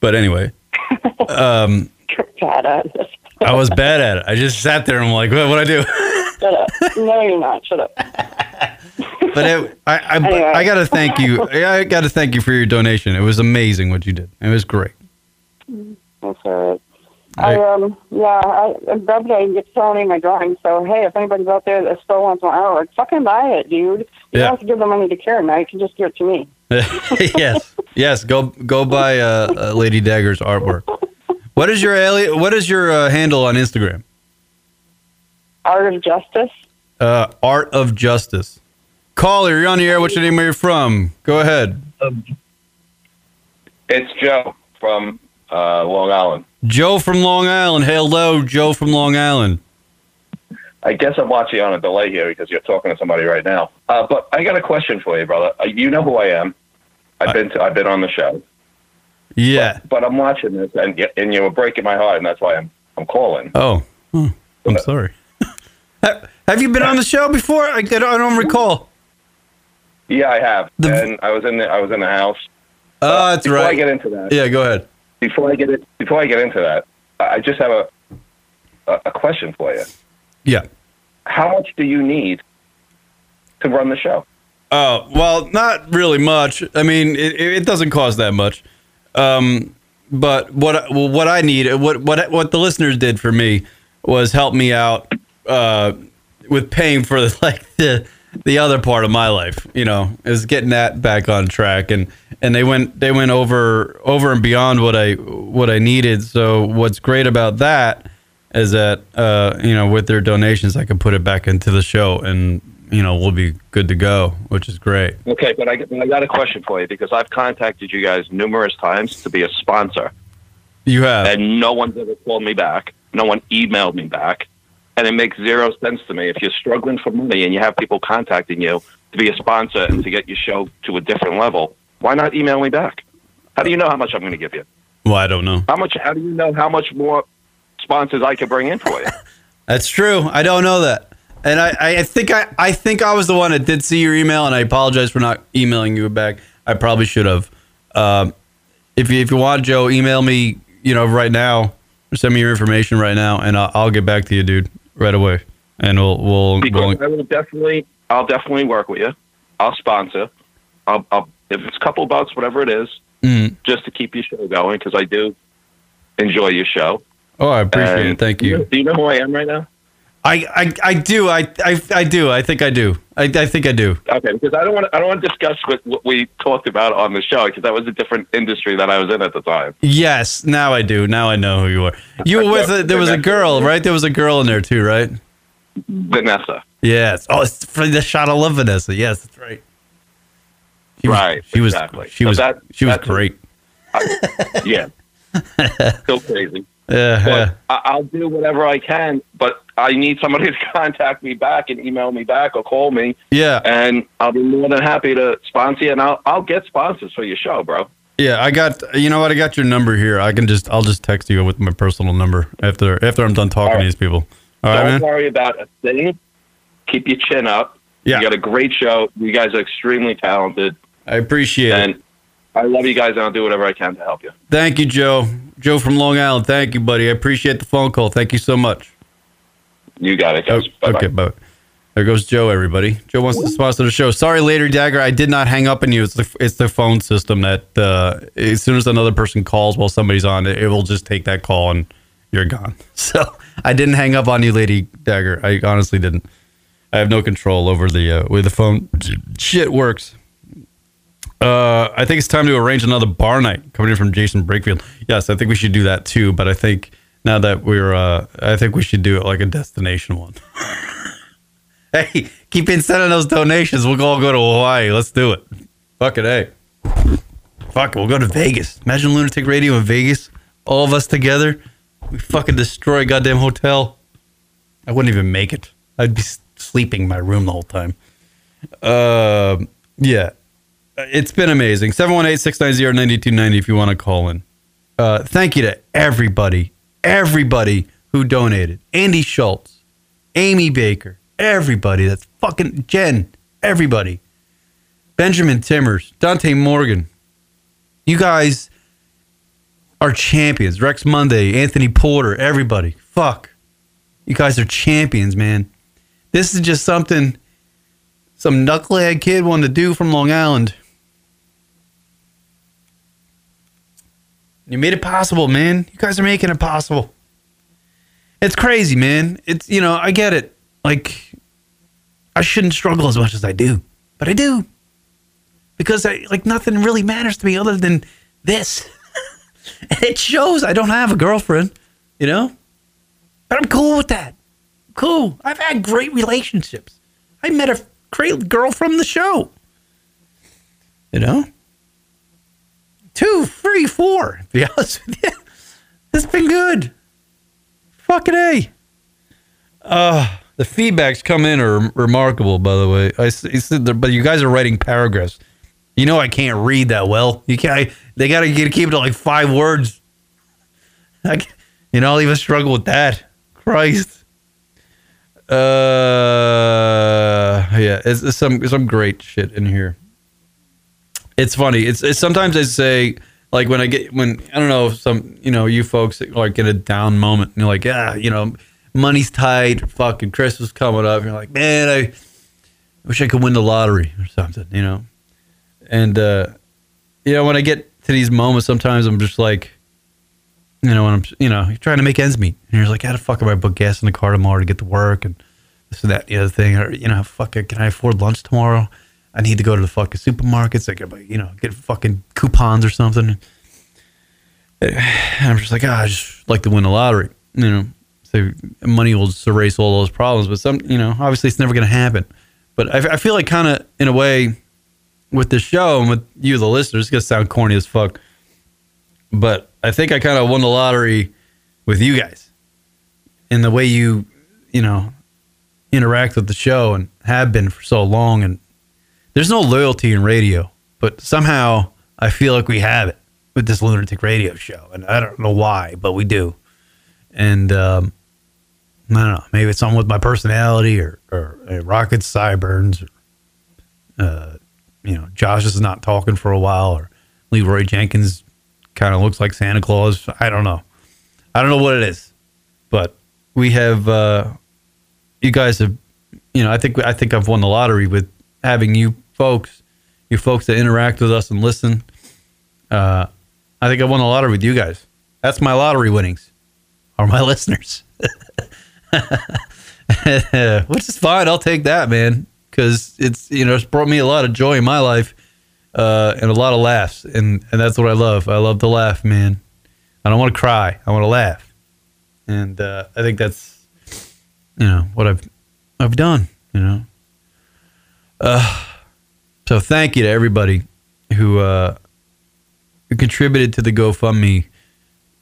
But anyway, um, You're bad at this. I was bad at it. I just sat there and I'm like, what what I do? Shut up. No, you're not. Shut up. But it, I, I, Anyway. I got to thank you. I got to thank you for your donation. It was amazing what you did. It was great. That's all right. I um yeah, I I'm glad that I get thrown in my drawing. So hey, if anybody's out there that still wants my artwork, fucking buy it, dude. You Yeah. don't have to give the money to Kieran. Now you can just give it to me. yes, yes. Go go buy uh, uh, Lady Dagger's artwork. What is your ali- What is your uh, handle on Instagram? Art of Justice. Uh, Art of Justice. Caller, you're on the air. What's your name? Where you're from? Go ahead. It's Joe from uh, Long Island. Joe from Long Island. Hello, Joe from Long Island. I guess I'm watching on a delay here because you're talking to somebody right now. Uh, but I got a question for you, brother. Uh, you know who I am. I've been to, I've been on the show, Yeah. but I'm watching this, and and you were breaking my heart, and that's why I'm I'm calling. Oh, Hmm. I'm sorry. Have you been on the show before? I, I don't, I don't recall. Yeah, I have, The- and I was in the I was in the house. Oh, that's before I get into that, Yeah, go ahead. Before I get it, before I get into that, I just have a a, question for you. Yeah. How much do you need to run the show? Oh well, not really much. I mean, it, it doesn't cost that much. Um, but what what I need, what what what the listeners did for me was help me out uh, with paying for like the the other part of my life. You know, is getting that back on track, and and they went they went over over and beyond what I what I needed. So what's great about that is that uh, you know with their donations, I can put it back into the show, and you know we'll be good to go, which is great. Okay, but I, I got a question for you because I've contacted you guys numerous times to be a sponsor, You have and no one's ever called me back. No one emailed me back, and it makes zero sense to me. If you're struggling for money and you have people contacting you to be a sponsor and to get your show to a different level, why not email me back? How do you know how much I'm going to give you? Well, I don't know. How much? How do you know how much more sponsors I can bring in for you? That's true. I don't know that. And I, I think I, I think I was the one that did see your email, and I apologize for not emailing you back. I probably should have. Um, if you if you want, Joe, email me. You know, right now, send me your information right now, and I'll, I'll get back to you, dude, right away. And we'll we'll, Because we'll I will definitely, I'll definitely work with you. I'll sponsor. I'll, I'll if it's a couple bucks, whatever it is, Mm. just to keep your show going because I do enjoy your show. Oh, I appreciate And it. Thank you. Do you know who I am right now? I, I, I do. I, I, I do. I think I do. I, I think I do. Okay, because I don't want I don't want to discuss what, what we talked about on the show because that was a different industry that I was in at the time. Yes, now I do. Now I know who you are. You were with a, there was a girl, right? There was a girl in there too, right? Vanessa. Yes. Oh, it's for the shot. of love Vanessa. Yes, that's right. She was, Right, She was. exactly. She So was. that- she was great. Yeah, still crazy. Uh-huh. Yeah. I- I'll do whatever I can, but I need somebody to contact me back and email me back or call me, Yeah. and I'll be more than happy to sponsor you, and I'll I'll get sponsors for your show, bro. Yeah. I got. You know what? I got your number here. I can just. I'll just text you with my personal number after after I'm done talking All to these people. All right, Don't man. worry about a thing. Keep your chin up. Yeah. You got a great show. You guys are extremely talented, I appreciate it. and I love you guys, and I'll do whatever I can to help you. Thank you, Joe. Joe from Long Island. Thank you, buddy. I appreciate the phone call. Thank you so much. You got it, Oh, guys. Bye-bye. okay, bye. There goes Joe. Everybody, Joe wants to sponsor the show. Sorry, later, Dagger. I did not hang up on you. It's the it's the phone system that uh, as soon as another person calls while somebody's on, it, it will just take that call and you're gone. So I didn't hang up on you, Lady Dagger. I honestly didn't. I have no control over the uh, way the phone shit works. Uh, I think it's time to arrange another bar night coming in from Jason Brakefield. Yes, I think we should do that too. But I think now that we're, uh, I think we should do it like a destination one. hey, keep in sending those donations. We'll all go to Hawaii. Let's do it. Fuck it, hey. Fuck it, we'll go to Vegas. Imagine Lunatic Radio in Vegas. All of us together. We fucking destroy a goddamn hotel. I wouldn't even make it. I'd be sleeping in my room the whole time. Uh, yeah. It's been amazing. 718 690 9290 if you want to call in. Uh, thank you to everybody, everybody who donated. Andy Schultz, Amy Baker, everybody. That's fucking Jen, everybody. Benjamin Timmers, Dante Morgan. You guys are champions. Rex Monday, Anthony Porter, everybody. Fuck. You guys are champions, man. This is just something some knucklehead kid wanted to do from Long Island. You made it possible, man. You guys are making it possible. It's crazy, man. It's you know, I get it. Like I shouldn't struggle as much as I do, but I do. Because I like nothing really matters to me other than this. it shows I don't have a girlfriend, you know? But I'm cool with that. Cool. I've had great relationships. I met a great girl from the show. You know? Two, three, four, be honest with you. It's been good. Fucking A. Uh, the feedbacks come in are remarkable, by the way. I said but you guys are writing paragraphs. You know I can't read that well. You can't. They gotta keep it to like five words. I, you know, I'll even struggle with that. Christ. Uh, yeah, it's, it's some some great shit in here. It's funny. It's, it's sometimes I say like when I get when I don't know some you know you folks like get a down moment and you're like yeah you know money's tight. Fucking Christmas coming up. You're like man I wish I could win the lottery or something you know? And uh you know when I get to these moments sometimes I'm just like you know when I'm you know you're trying to make ends meet. And you're like how the fuck am I book gas in the car tomorrow to get to work and this and that the other thing or you know fuck it, can I afford lunch tomorrow I need to go to the fucking supermarkets. Get, you know, get fucking coupons or something. And I'm just like, ah, I just like to win the lottery. You know, so money will just erase all those problems. But some, you know, obviously it's never going to happen. But I, I feel like kind of in a way with the show and with you, the listeners, it's going to sound corny as fuck. But I think I kind of won the lottery with you guys in the way you, you know, interact with the show and have been for so long and there's no loyalty in radio, but somehow I feel like we have it with this lunatic radio show, and I don't know why, but we do. And um, I don't know, maybe it's something with my personality, or or uh, Rocket or uh, you know, Josh is not talking for a while, or Leroy Jenkins kind of looks like Santa Claus. I don't know. I don't know what it is, but we have. Uh, you guys have, you know, I think I think I've won the lottery with having you folks, you folks that interact with us and listen. Uh, I think I won the lottery with you guys. That's my lottery winnings, are my listeners. Which is fine. I'll take that, man, because it's you know it's brought me a lot of joy in my life uh, and a lot of laughs, and and that's what I love. I love to laugh, man. I don't want to cry. I want to laugh, and uh, I think that's you know what I've I've done. You know. Uh, so thank you to everybody who uh, who contributed to the GoFundMe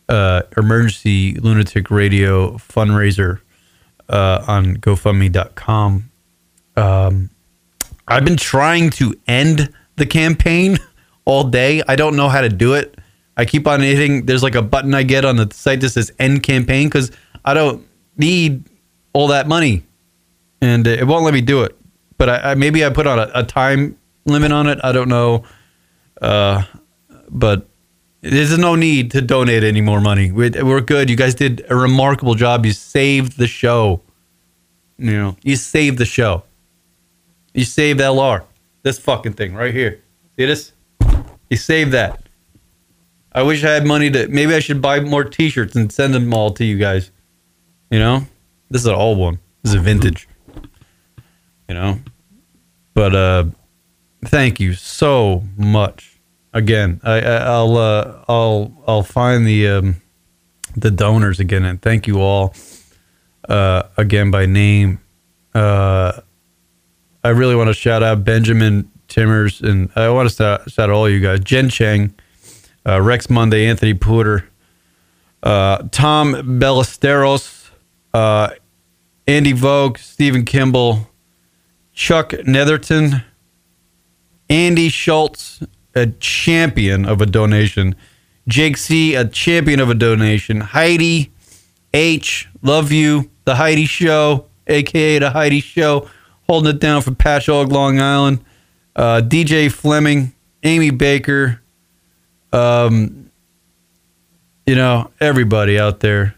uh, emergency lunatic radio fundraiser uh, on GoFundMe.com. Um, I've been trying to end the campaign all day. I don't know how to do it. I keep on hitting. There's like a button I get on the site that says end campaign because I don't need all that money, and it won't let me do it. But I, I maybe I put on a, a, time limit on it. I don't know, uh, but there's no need to donate any more money. We're good. You guys did a remarkable job. You saved the show. You know, you saved the show. You saved LR. This fucking thing right here. See this? You saved that. I wish I had money to. Maybe I should buy more T-shirts and send them all to you guys. You know, this is an old one. This is a vintage. You know, but uh, thank you so much. Again, I, will uh, I'll I'll find the um, the donors again and thank you all uh, again by name. Uh, I really want to shout out Benjamin Timmers, and I want to shout, shout out all you guys. Jen Cheng, uh, Rex Monday, Anthony Porter, uh, Tom Ballesteros, uh, Andy Vogue, Stephen Kimball, Chuck Netherton, Andy Schultz, a champion of a donation, Jake C, a champion of a donation, Heidi H, love you, the Heidi Show, aka the Heidi Show. Holding it down for Patchogue, Long Island. Uh, DJ Fleming, Amy Baker, um, you know, everybody out there.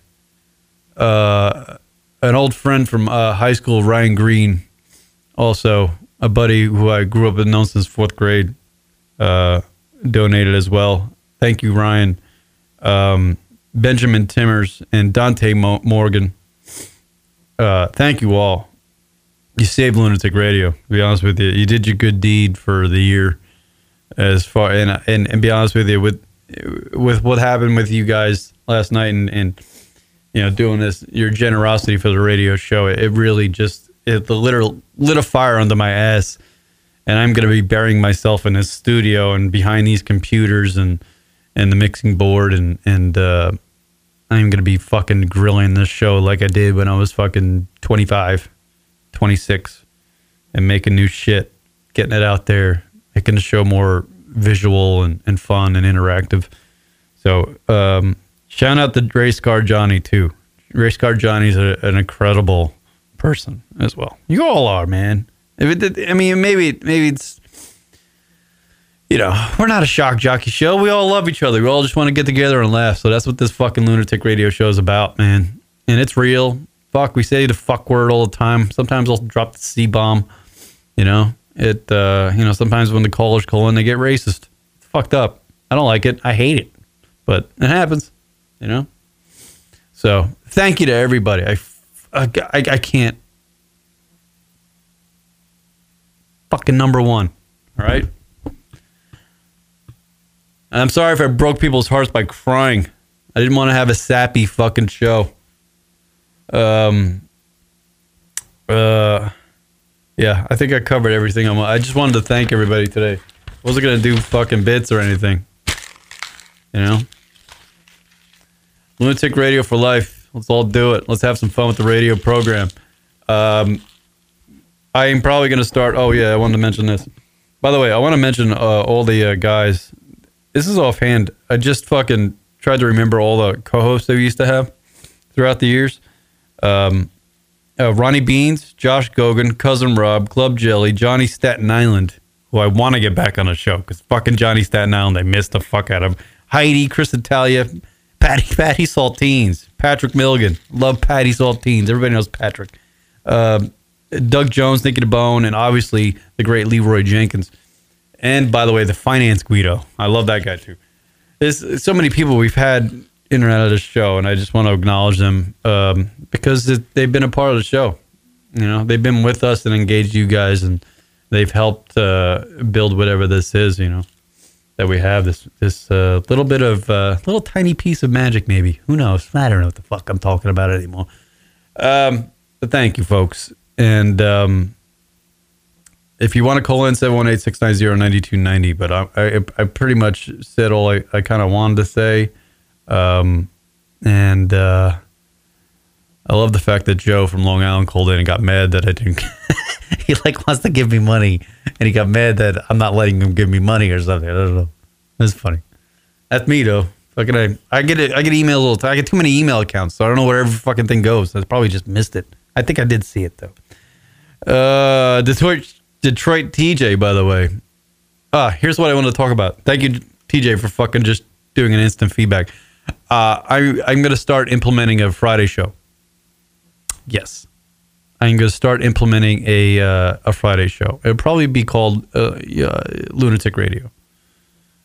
Uh, an old friend from uh, high school, Ryan Green, also a buddy who I grew up with known since fourth grade, uh, donated as well. Thank you, Ryan. Um, Benjamin Timmers and Dante Mo- Morgan. Uh, thank you all you saved Lunatic Radio. To be honest with you, you did your good deed for the year. As far and and and be honest with you, with with what happened with you guys last night and and you know doing this, your generosity for the radio show, it, really just it the literal lit a fire under my ass. And I'm going to be burying myself in his studio and behind these computers and and the mixing board and and uh, I'm going to be fucking grilling this show like I did when I was fucking 25. 26 and making new shit, getting it out there, making the show more visual and, and fun and interactive. So, um, shout out to Race Car Johnny too. Race Car Johnny's a, an incredible person as well. You all are, man. If it, I mean, maybe maybe it's you know, we're not a shock jockey show. We all love each other. We all just want to get together and laugh. So that's what this fucking lunatic radio show is about, man. And it's real fuck. We say the fuck word all the time. Sometimes I'll drop the C bomb. You know, it. Uh, you know, sometimes when the callers call in, they get racist. It's fucked up. I don't like it. I hate it, but it happens. You know. So thank you to everybody. I, I, I can't. Fucking number one. All right. I'm sorry if I broke people's hearts by crying. I didn't want to have a sappy fucking show. Um. Uh. Yeah, I think I covered everything. I'm, I just wanted to thank everybody today. Wasn't gonna do fucking bits or anything. You know. Lunatic Radio for life. Let's all do it. Let's have some fun with the radio program. Um, I am probably going to start. Oh yeah, I wanted to mention this. By the way, I want to mention uh, all the uh, guys. This is offhand. I just fucking tried to remember all the co-hosts that we used to have throughout the years. Um, uh, Ronnie Beans, Josh Gogan, Cousin Rob, Club Jelly, Johnny Staten Island, who I want to get back on the show because fucking Johnny Staten Island, I missed the fuck out of. Heidi, Cris Italia, Patty, Patty Saltines, Patrick Milligan, love Patty Saltines. Everybody knows Patrick. Um Doug Jones, Nicky DeBone, and obviously the great Leroy Jenkins. And by the way, the finance Guido. I love that guy too. There's so many people we've had in and out of the show, and I just want to acknowledge them um, because they've been a part of the show. You know, they've been with us and engaged you guys, and they've helped uh, build whatever this is. You know, that we have this this uh, little bit of uh, little tiny piece of magic, maybe. Who knows? I don't know what the fuck I'm talking about anymore. Um, but thank you, folks. And um, if you want to call in 718-690-9290, but I, I, I pretty much said all I, I kind of wanted to say. Um, and uh, I love the fact that Joe from Long Island called in and got mad that I didn't. he like wants to give me money, and he got mad that I'm not letting him give me money or something. I don't know. That's funny. That's me though. Fucking I, I get it. I get emails all the time. I get too many email accounts, so I don't know where every fucking thing goes. I probably just missed it. I think I did see it though. Uh, Detroit, Detroit TJ, by the way. Ah, here's what I want to talk about. Thank you, TJ, for fucking just doing an instant feedback. Uh, I I'm gonna start implementing a Friday show. Yes, I'm gonna start implementing a uh, a Friday show. It'll probably be called uh, yeah, Lunatic Radio.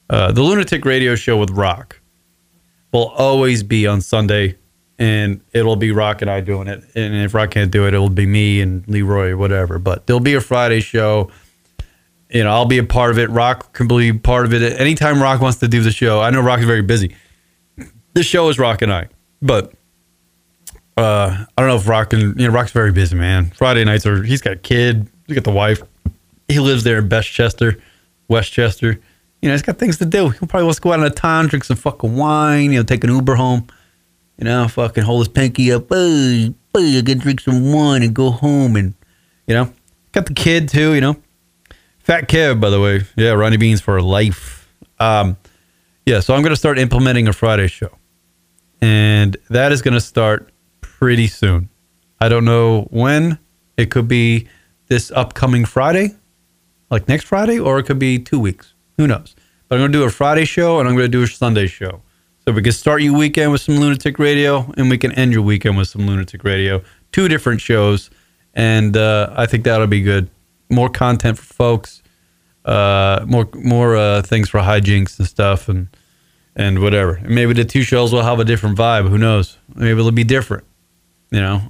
Uh, the Lunatic Radio show with Rock will always be on Sunday, and it'll be Rock and I doing it. And if Rock can't do it, it'll be me and Leroy or whatever. But there'll be a Friday show. You know, I'll be a part of it. Rock can be part of it. Anytime Rock wants to do the show, I know Rock is very busy. This show is Rock and I, but uh, I don't know if Rock can. You know, Rock's very busy, man. Friday nights are. He's got a kid. He's got the wife. He lives there in Westchester, Westchester. You know, he's got things to do. He'll probably wants to go out on a town, drink some fucking wine. You know, take an Uber home. You know, fucking hold his pinky up. Hey, hey, I can drink some wine and go home. And you know, got the kid too. You know, Fat Kev, by the way. Yeah, Ronnie Beans for life. Um, yeah, so I'm going to start implementing a Friday show. And that is going to start pretty soon. I don't know when. It could be this upcoming Friday, like next Friday, or it could be two weeks. Who knows? But I'm going to do a Friday show and I'm going to do a Sunday show. So we can start your weekend with some Lunatic Radio and we can end your weekend with some Lunatic Radio. Two different shows. And uh, I think that'll be good. More content for folks, uh, more more uh, things for hijinks and stuff and and whatever. And maybe the two shows will have a different vibe. Who knows? Maybe it'll be different. You know,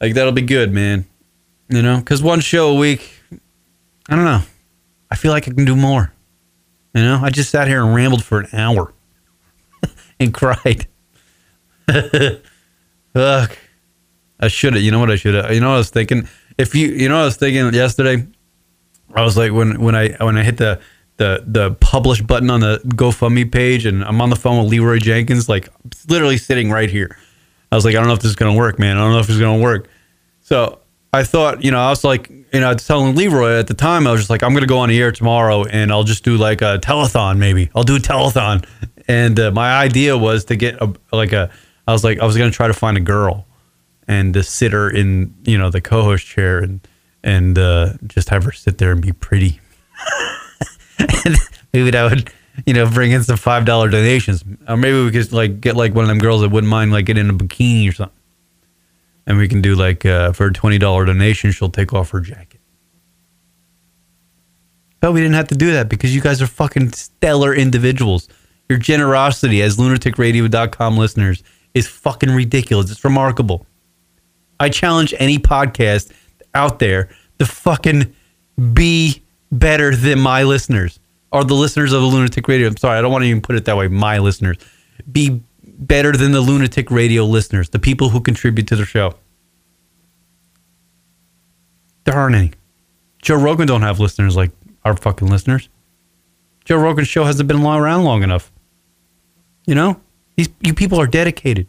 like that'll be good, man. You know, because one show a week, I don't know. I feel like I can do more. You know, I just sat here and rambled for an hour and cried. Ugh. I should have. You know what I should have. You know I was thinking. If you, you know, I was thinking yesterday. I was like when when I when I hit the the the publish button on the GoFundMe page and I'm on the phone with Leroy Jenkins, like literally sitting right here. I was like, I don't know if this is gonna work, man. I don't know if it's gonna work. So I thought, you know, I was like, you know, I was telling Leroy at the time, I was just like, I'm gonna go on the air tomorrow and I'll just do like a telethon, maybe. I'll do a telethon. And uh, my idea was to get a like a. I was like, I was gonna try to find a girl and to sit her in, you know, the co-host chair and and uh, just have her sit there and be pretty. and maybe that would, you know, bring in some five dollar donations, or maybe we could like get like one of them girls that wouldn't mind like getting in a bikini or something, and we can do like uh, for a twenty dollar donation, she'll take off her jacket. But we didn't have to do that because you guys are fucking stellar individuals. Your generosity as lunaticradio.com listeners is fucking ridiculous. It's remarkable. I challenge any podcast out there to fucking be better than my listeners or the listeners of the Lunatic Radio. I'm sorry, I don't want to even put it that way. My listeners. Be better than the Lunatic Radio listeners, the people who contribute to the show. There aren't any. Joe Rogan don't have listeners like our fucking listeners. Joe Rogan's show hasn't been around long enough. You know? These you people are dedicated.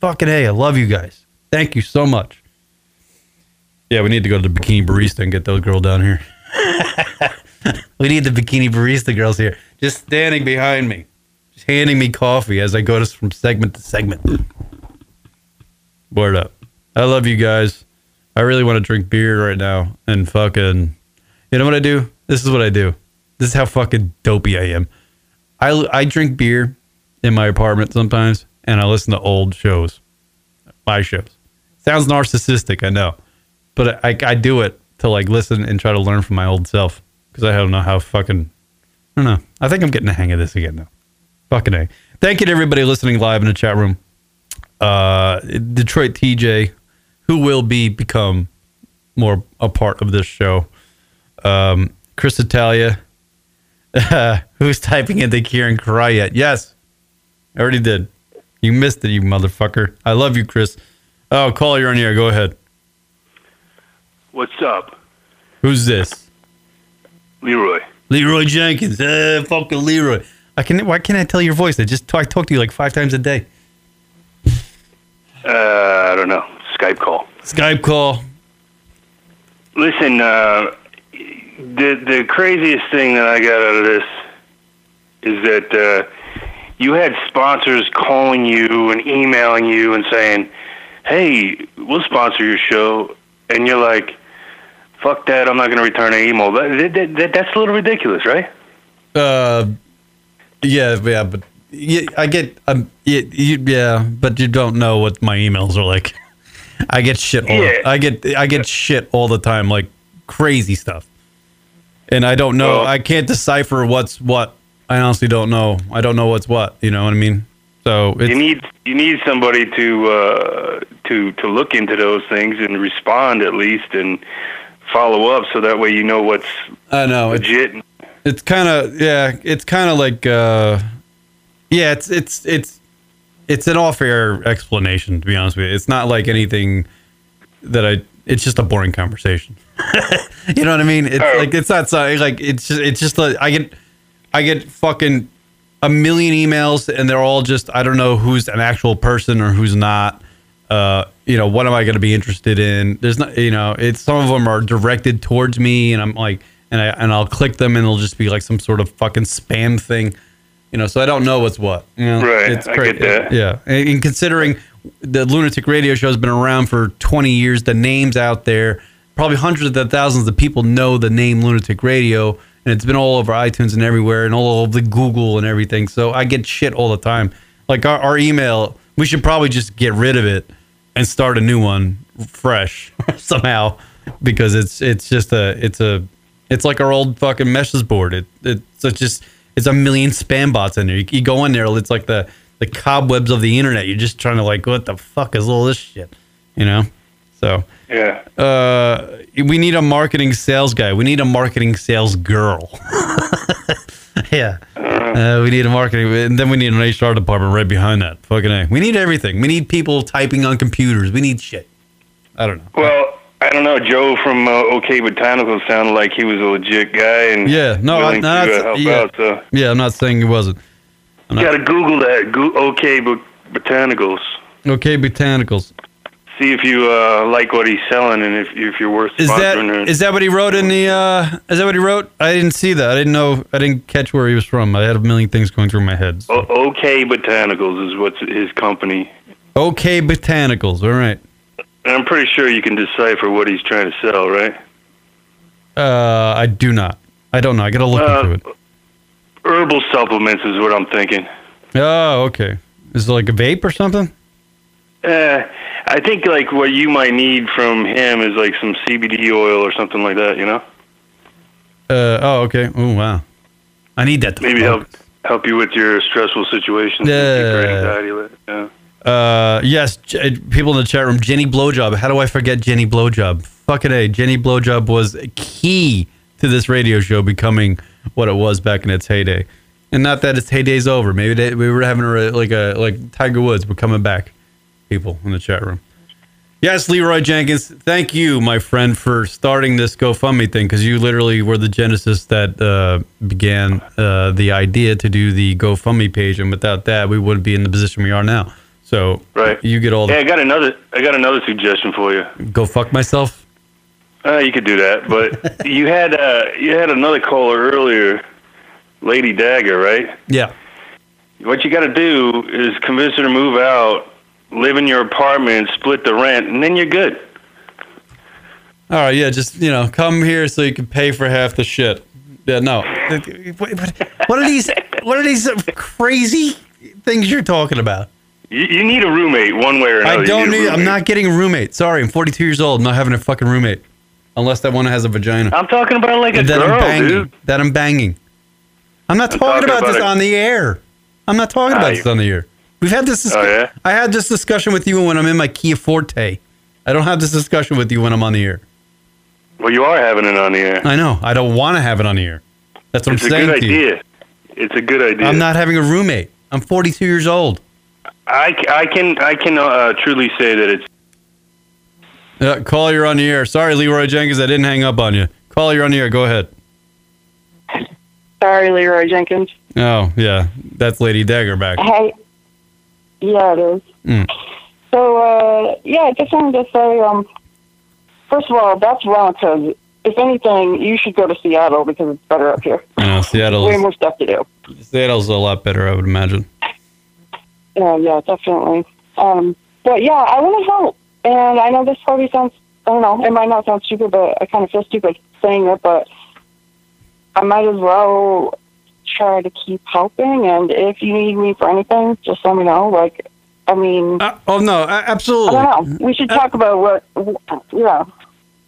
Fucking hey, I love you guys. Thank you so much. Yeah, we need to go to the bikini barista and get those girl down here. we need the bikini barista girls here, just standing behind me, just handing me coffee as I go to, from segment to segment. Word up. I love you guys. I really want to drink beer right now and fucking. You know what I do? This is what I do. This is how fucking dopey I am. I, I drink beer in my apartment sometimes and I listen to old shows, my shows. Sounds narcissistic, I know, but I, I do it to like listen and try to learn from my old self because I don't know how fucking. I don't know. I think I'm getting the hang of this again though. Fucking A. Thank you to everybody listening live in the chat room. Uh, Detroit TJ, who will be become more a part of this show. Um, Cris Italia, who's typing in the Kieran cry yet? Yes, I already did. You missed it, you motherfucker. I love you, Cris. Oh, call you're on here. Go ahead. What's up, Who's this? Leroy? Leroy Jenkins. Uh, fucking Leroy. I can. Why can't I tell your voice? I just talk, talk to you like five times a day. Uh, I don't know. Skype call. Skype call. Listen, uh, the the craziest thing that I got out of this is that uh, you had sponsors calling you and emailing you and saying, "Hey, we'll sponsor your show," and you're like, "Fuck that! I'm not going to return an email." That, that, that, that's a little ridiculous, right? Uh, yeah, yeah, but yeah, I get um, yeah, you, yeah, but you don't know what my emails are like. I get shit all. Yeah. I get I get shit all the time, like crazy stuff, and I don't know. Well- I can't decipher what's what. I honestly don't know. I don't know what's what. You know what I mean? So it's, you need you need somebody to uh, to to look into those things and respond at least and follow up, so that way you know what's I know it's legit. it's kind of yeah it's kind of like uh yeah it's it's it's it's an off-air explanation to be honest with you. It's not like anything that i it's just a boring conversation. You know what i mean? It's like it's not so like it's just it's just like i get i get fucking a million emails and they're all just i don't know who's an actual person or who's not uh you know what am i going to be interested in? There's not you know it's some of them are directed towards me and i'm like and i and i'll click them and it'll just be like some sort of fucking spam thing you know so i don't know what's what you know? Right, I cra- get that. yeah. And, and considering the lunatic radio show has been around for 20 years the names out there probably hundreds of thousands of people know the name lunatic radio and it's been all over itunes and everywhere and all over the google and everything so i get shit all the time. Like our, our email we should probably just get rid of it and start a new one fresh somehow because it's it's just a it's a it's like our old fucking message board. It it's just it's a million spam bots in there. You, you go in there it's like the the cobwebs of the internet. You're just trying to like what the fuck is all this shit? You know? So Yeah. uh we need a marketing sales guy. We need a marketing sales girl yeah. Uh, we need a marketing and then we need an hr department right behind that. Fucking a. We need everything. We need people typing on computers. We need shit. I don't know. Well, I don't know. Joe from uh, OK Botanical sounded like he was a legit guy and yeah. No, I, no to uh, help yeah, out. So. Yeah i'm not saying he wasn't. You got to Google that. Go- OK Botanicals. okay botanicals See if you uh, like what he's selling and if if you're worth is that or- is that what he wrote in the uh is that what he wrote? I didn't see that. I didn't know i didn't catch where he was from. I had a million things going through my head so. O- OK Botanicals is what's his company. okay botanicals all right. I'm pretty sure you can decipher what he's trying to sell, right? uh i do not. I don't know. I gotta look Uh, into it. Herbal supplements is what I'm thinking. oh okay. Is it like a vape or something Uh, I think like what you might need from him is like some CBD oil or something like that. You know, uh oh okay oh wow i need that to maybe help help you with your stressful situations. Yeah. keep your anxiety with. Yeah. Uh, yes, J- people in the chat room. Jenny Blowjob. How do I forget Jenny Blowjob? Fucking a. Jenny Blowjob was key to this radio show becoming what it was back in its heyday. And not that its heyday's over. Maybe they, we were having a, like a like Tiger Woods. We're coming back. People in the chat room. Yes, Leroy Jenkins. Thank you, my friend, for starting this GoFundMe thing because you literally were the genesis that uh, began uh, the idea to do the GoFundMe page, and without that, we wouldn't be in the position we are now. So, Right. you get all the Hey, I got another. I got another suggestion for you. go fuck myself. Uh, you could do that, but you had uh, you had another caller earlier, Lady Dagger, right? Yeah. What you got to do is convince her to move out, live in your apartment, and split the rent, and then you're good. All right, yeah, just you know, come here so you can pay for half the shit. Yeah, no. What, what are these? What are these crazy things you're talking about? You, you need a roommate one way or another. I don't a need. I'm not getting a roommate. Sorry, I'm 42 years old. I'm not having a fucking roommate, unless that one has a vagina. I'm talking about like a And that I'm girl, banging. dude. That I'm banging. I'm not I'm talking, talking about, about this a- on the air. I'm not talking about you- this on the air. We've had this. Discu- Oh, yeah? I had this discussion with you when I'm in my Kia Forte. I don't have this discussion with you when I'm on the air. Well, you are having it on the air. I know. I don't want to have it on the air. That's what it's I'm saying good to you. Good idea. It's a good idea. I'm not having a roommate. I'm 42 years old. I, c- I can I can uh, truly say that it's Uh, call you're on the air. Sorry, Leroy Jenkins, I didn't hang up on you. Call you're on the air. Go ahead. Sorry, Leroy Jenkins. Oh yeah, that's Lady Dagger back. Hey. Yeah, it is. Mm. So, uh, yeah, I just wanted to say, um, first of all, that's wrong because if anything, you should go to Seattle because it's better up here. You know, Way more stuff to do. Seattle's a lot better, I would imagine. Yeah, yeah, definitely. Um, but yeah, I want to help, and I know this probably sounds, I don't know, it might not sound stupid, but I kind of feel stupid saying it, but I might as well try to keep helping, and if you need me for anything, just let me know. Like, I mean, oh no, absolutely. I don't know. We should talk about what, yeah.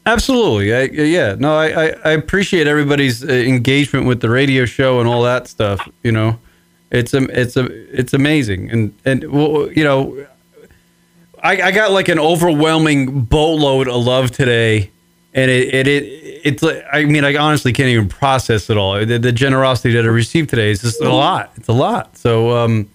Absolutely. I, yeah. No, I, I, I appreciate everybody's uh, engagement with the radio show and all that stuff. You know, it's a, it's a, it's amazing. And and well, you know, I, I got like an overwhelming boatload of love today, and it it, it it's like I mean I honestly can't even process it all. The, the generosity that I received today is just a lot. It's a lot. So um,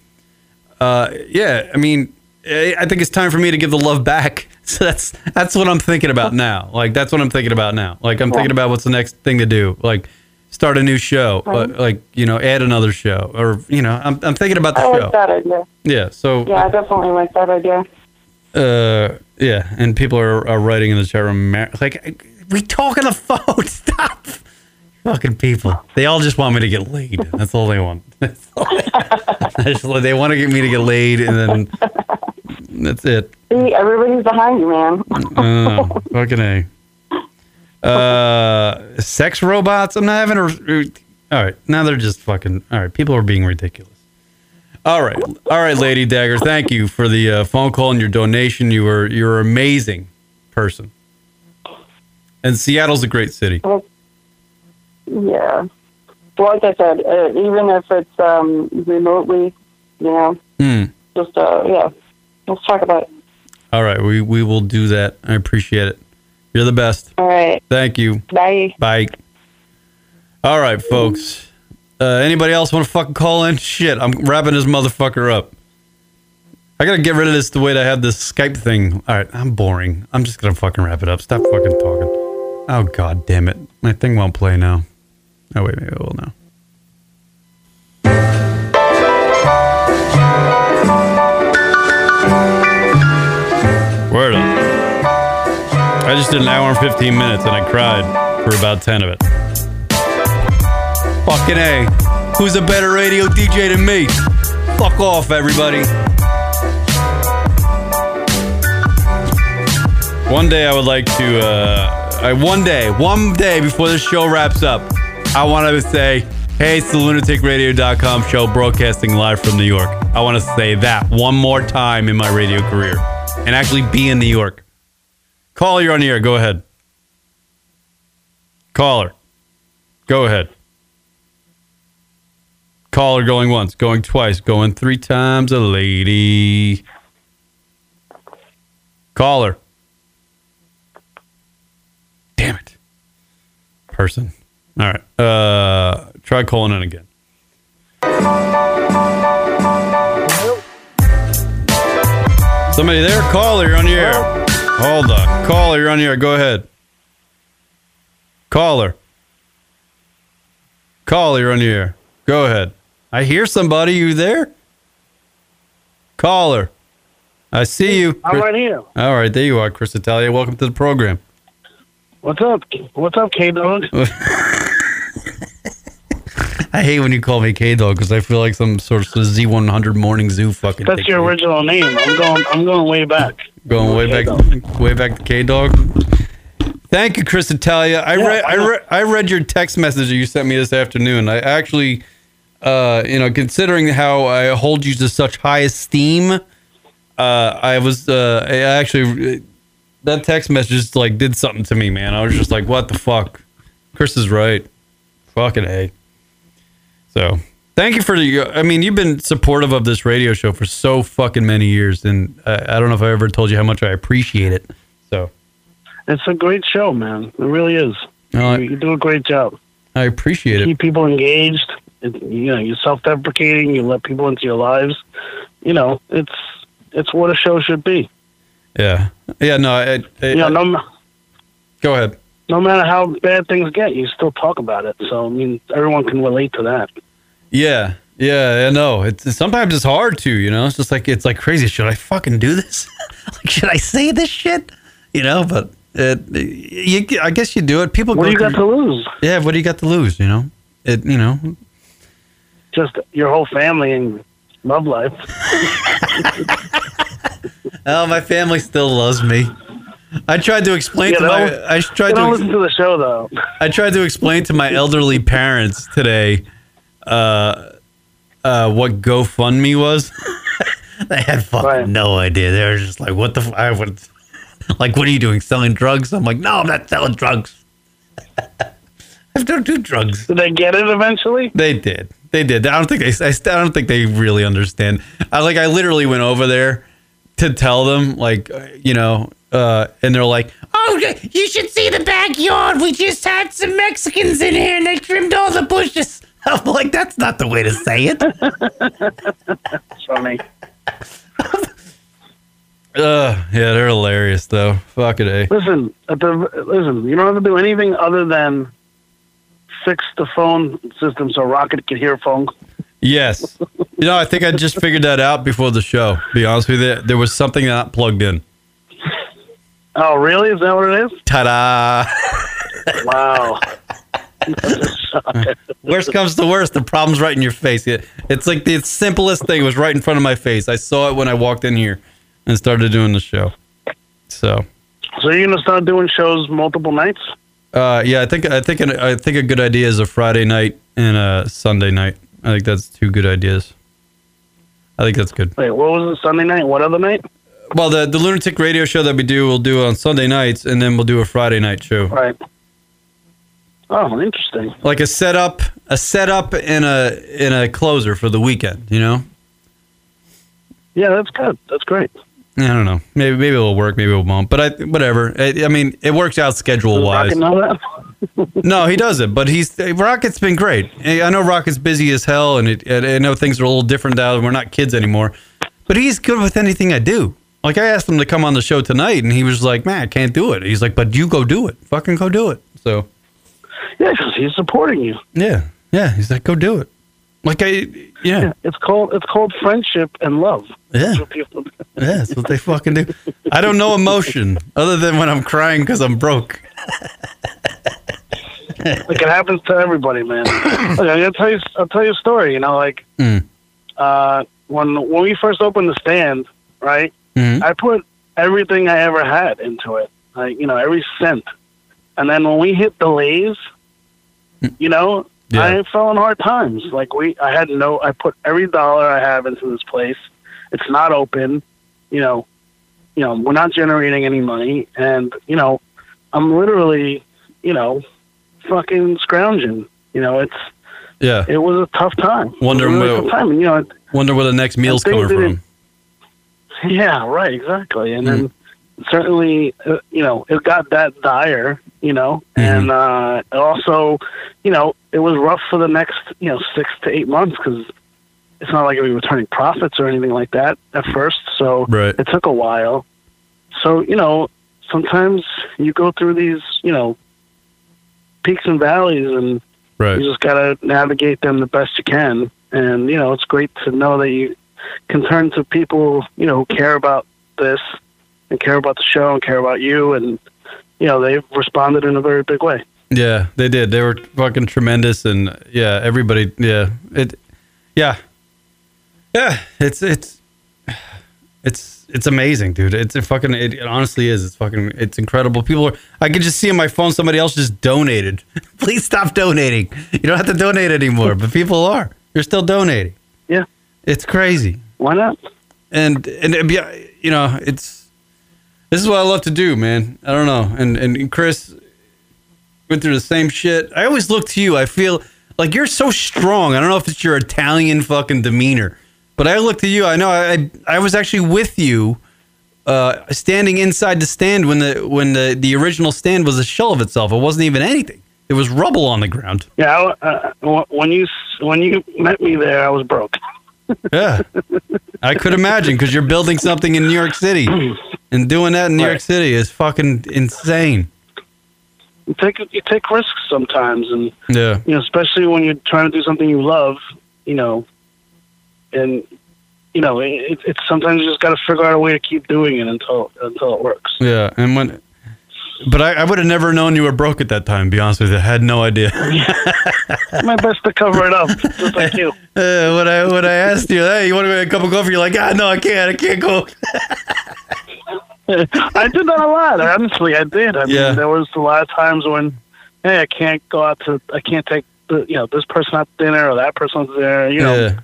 uh, yeah. I mean, I think it's time for me to give the love back. So that's that's what I'm thinking about now. Like that's what I'm thinking about now. Like I'm thinking about what's the next thing to do. Like start a new show. Right. But like you know, add another show, or you know, I'm I'm thinking about the I show. like that idea. Yeah. So Yeah, I definitely like that idea. uh, yeah, and people are, are writing in the chat room. "Mar- Like, we talk on the phone. Stop, fucking people. They all just want me to get laid. That's all they want. All they, just- they want to get me to get laid, and then that's it. See, everybody's behind you, man. Oh, fucking a. Uh, sex robots. I'm not having a. All right, now they're just fucking. All right, people are being ridiculous. All right, all right, Lady Dagger. Thank you for the uh, phone call and your donation. You were you're an amazing person. And Seattle's a great city. Yeah. Well, like I said, uh, even if it's um, remotely, you know, Hmm. just uh, yeah, let's talk about it. All right, we we will do that. I appreciate it. You're the best. All right. Thank you. Bye. Bye. All right, folks. Uh, anybody else want to fucking call in? Shit, I'm wrapping this motherfucker up. I gotta get rid of this the way I have this Skype thing. All right, I'm boring. I'm just gonna fucking wrap it up. Stop fucking talking. Oh god damn it, my thing won't play now. Oh wait, maybe it will now. Word up. I just did an hour and 15 minutes and I cried for about 10 of it. Fucking A. Who's a better radio DJ than me? Fuck off, everybody. One day I would like to, uh, I, one day, one day before the show wraps up, I want to say, hey, it's the lunaticradio.com show broadcasting live from New York. I want to say that one more time in my radio career and actually be in New York. Call, you're on the air. Go ahead. Caller. Go ahead. Caller going once, going twice, going three times a lady. Caller. Damn it. Person. All right. Uh try calling in again. Somebody there? Caller, you're on the air. Hold on. Caller, you're on the air. Go ahead. Caller. Caller, you're on the air. Go ahead. I hear somebody. You there? Caller. I see you. I'm right here. All right, there you are, Cris Italia. Welcome to the program. What's up? What's up, K Dog? I hate when you call me K Dog because I feel like some sort of Z100 morning zoo fucking. That's your original name. I'm going. I'm going way back. Going way back, way back to K Dog. Thank you, Cris Italia. I Yeah, read, I I read, I read your text message that you sent me this afternoon. I actually, uh, you know, considering how I hold you to such high esteem, uh, I was, uh, I actually, that text message like did something to me, man. I was just like, what the fuck? Cris is right. Fucking a. So thank you for the. I mean, you've been supportive of this radio show for so fucking many years, and I, I don't know if I ever told you how much I appreciate it. So It's a great show, man. It really is. No, I- you, you do a great job. I appreciate it. Keep people engaged. It, you know, you're self-deprecating. You let people into your lives. You know, it's it's what a show should be. Yeah, yeah. No, I, I, You know, no, go ahead. no matter how bad things get, you still talk about it. So I mean, everyone can relate to that. Yeah, yeah. I know. It's sometimes it's hard to. You know, it's just like it's like crazy. Should I fucking do this? like, should I say this shit? You know, but it, you, I guess you do it. People. What do you got to lose? Yeah, what do you got to lose? You know, it. You know, Just your whole family and love life. oh, my family still loves me. I tried to explain You to my. I tried to. ex- listen to the show though. I tried to explain to my elderly parents today uh, uh, what GoFundMe was. they had fucking no idea. They were just like, "What the? F- I would, like, what are you doing? Selling drugs?" I'm like, "No, I'm not selling drugs. I don't do drugs." Did they get it eventually? They did. They did. I don't think they. I, I don't think they really understand. I like. I literally went over there to tell them, like, you know, uh, and they're like, Oh, you should see the backyard. We just had some Mexicans in here and they trimmed all the bushes. I'm like, that's not the way to say it. Funny. Uh, yeah, they're hilarious though. Fuck it, eh? Listen, at the listen. You don't have to do anything other than fix the phone system so Rocket can hear phone. Yes. You know, I think I just figured that out before the show. Be honest with you, there was something not plugged in. Oh, really? Is that what it is? Ta-da! Wow. Worst comes to worst, the problem's right in your face. It, it's like the simplest thing was right in front of my face. I saw it when I walked in here and started doing the show. So, So you're gonna start doing shows multiple nights? Uh, yeah, I think I think an, I think a good idea is a Friday night and a Sunday night. I think that's two good ideas. I think that's good. Wait, what was it? Sunday night? What other night? Well, the the lunatic radio show that we do, we'll do on Sunday nights, and then we'll do a Friday night show. Right. Oh, interesting. Like a setup, a setup, and a and a closer for the weekend. You know. Yeah, that's good. That's great. I don't know. Maybe maybe it'll work. Maybe it won't. But I whatever. I, I mean, it works out schedule wise. Rocket know that? no, he doesn't. But he's Rocket's been great. I know Rocket's busy as hell, and it, and I know things are a little different now. We're not kids anymore. But he's good with anything I do. Like I asked him to come on the show tonight, and he was like, "Man, I can't do it." He's like, "But you go do it. Fucking go do it." So Yeah, because he's supporting you. yeah, yeah. He's like, "Go do it." Like I, yeah, It's called it's called friendship and love. Yeah. That's what people- yeah. That's what they fucking do. I don't know emotion other than when I'm crying because I'm broke. like it happens to everybody, man. Look, gonna tell you. I'll tell you a story. You know, like Mm. uh, when when we first opened the stand, right? Mhm. I put everything I ever had into it. Like you know, every cent. And then when we hit the delays, you know, Yeah. I fell in hard times. Like we, I had no. I put every dollar I have into this place. It's not open. You know, you know, we're not generating any money, and you know, I'm literally, you know, fucking scrounging. You know, it's Yeah. it was a tough time. Was a where- tough time, and you know, Wonder where the next meal's coming from. yeah, right, exactly. And then Mm. Certainly, uh, you know, it got that dire, you know, Mm-hmm. and uh, also, you know, it was rough for the next, you know, six to eight months because it's not like we were turning profits or anything like that at first. So Right. it took a while. So, you know, sometimes you go through these, you know, peaks and valleys and Right. you just got to navigate them the best you can. And, you know, it's great to know that you can turn to people, you know, who care about this and care about the show and care about you. And, you know they've responded in a very big way. Yeah, they did. They were fucking tremendous, and yeah, everybody. Yeah, it. Yeah, yeah. It's it's it's it's amazing, dude. It's a fucking. It, it honestly is. It's fucking. It's incredible. People are. I can just see on my phone somebody else just donated. Please stop donating. You don't have to donate anymore, but people are. You're still donating. Yeah, it's crazy. Why not? And and yeah, you know, it's this is what I love to do, man. I don't know. And and Cris went through the same shit. I always look to you. I feel like you're so strong. I don't know if it's your Italian fucking demeanor, but I look to you. I know I I was actually with you, uh, standing inside the stand when the when the the original stand was a shell of itself. It wasn't even anything. It was rubble on the ground. Yeah, I, uh, when you when you met me there, I was broke. Yeah, I could imagine because you're building something in New York City, and doing that in New York City is fucking insane. You take you take risks sometimes, and Yeah. you know, especially when you're trying to do something you love, you know, and you know, it, it's sometimes you just got to figure out a way to keep doing it until until it works. Yeah, and when, but I, I would have never known you were broke at that time. To be honest with you, I had no idea. My best to cover it up, just like you. Uh, when I when I asked you, hey, you want to get a cup of coffee? You're like, ah, no, I can't. I can't go. I did that a lot. Honestly, I did. I Yeah. mean, there was a lot of times when, hey, I can't go out to, I can't take the, you know, this person out to dinner or that person out to dinner. You know, Yeah,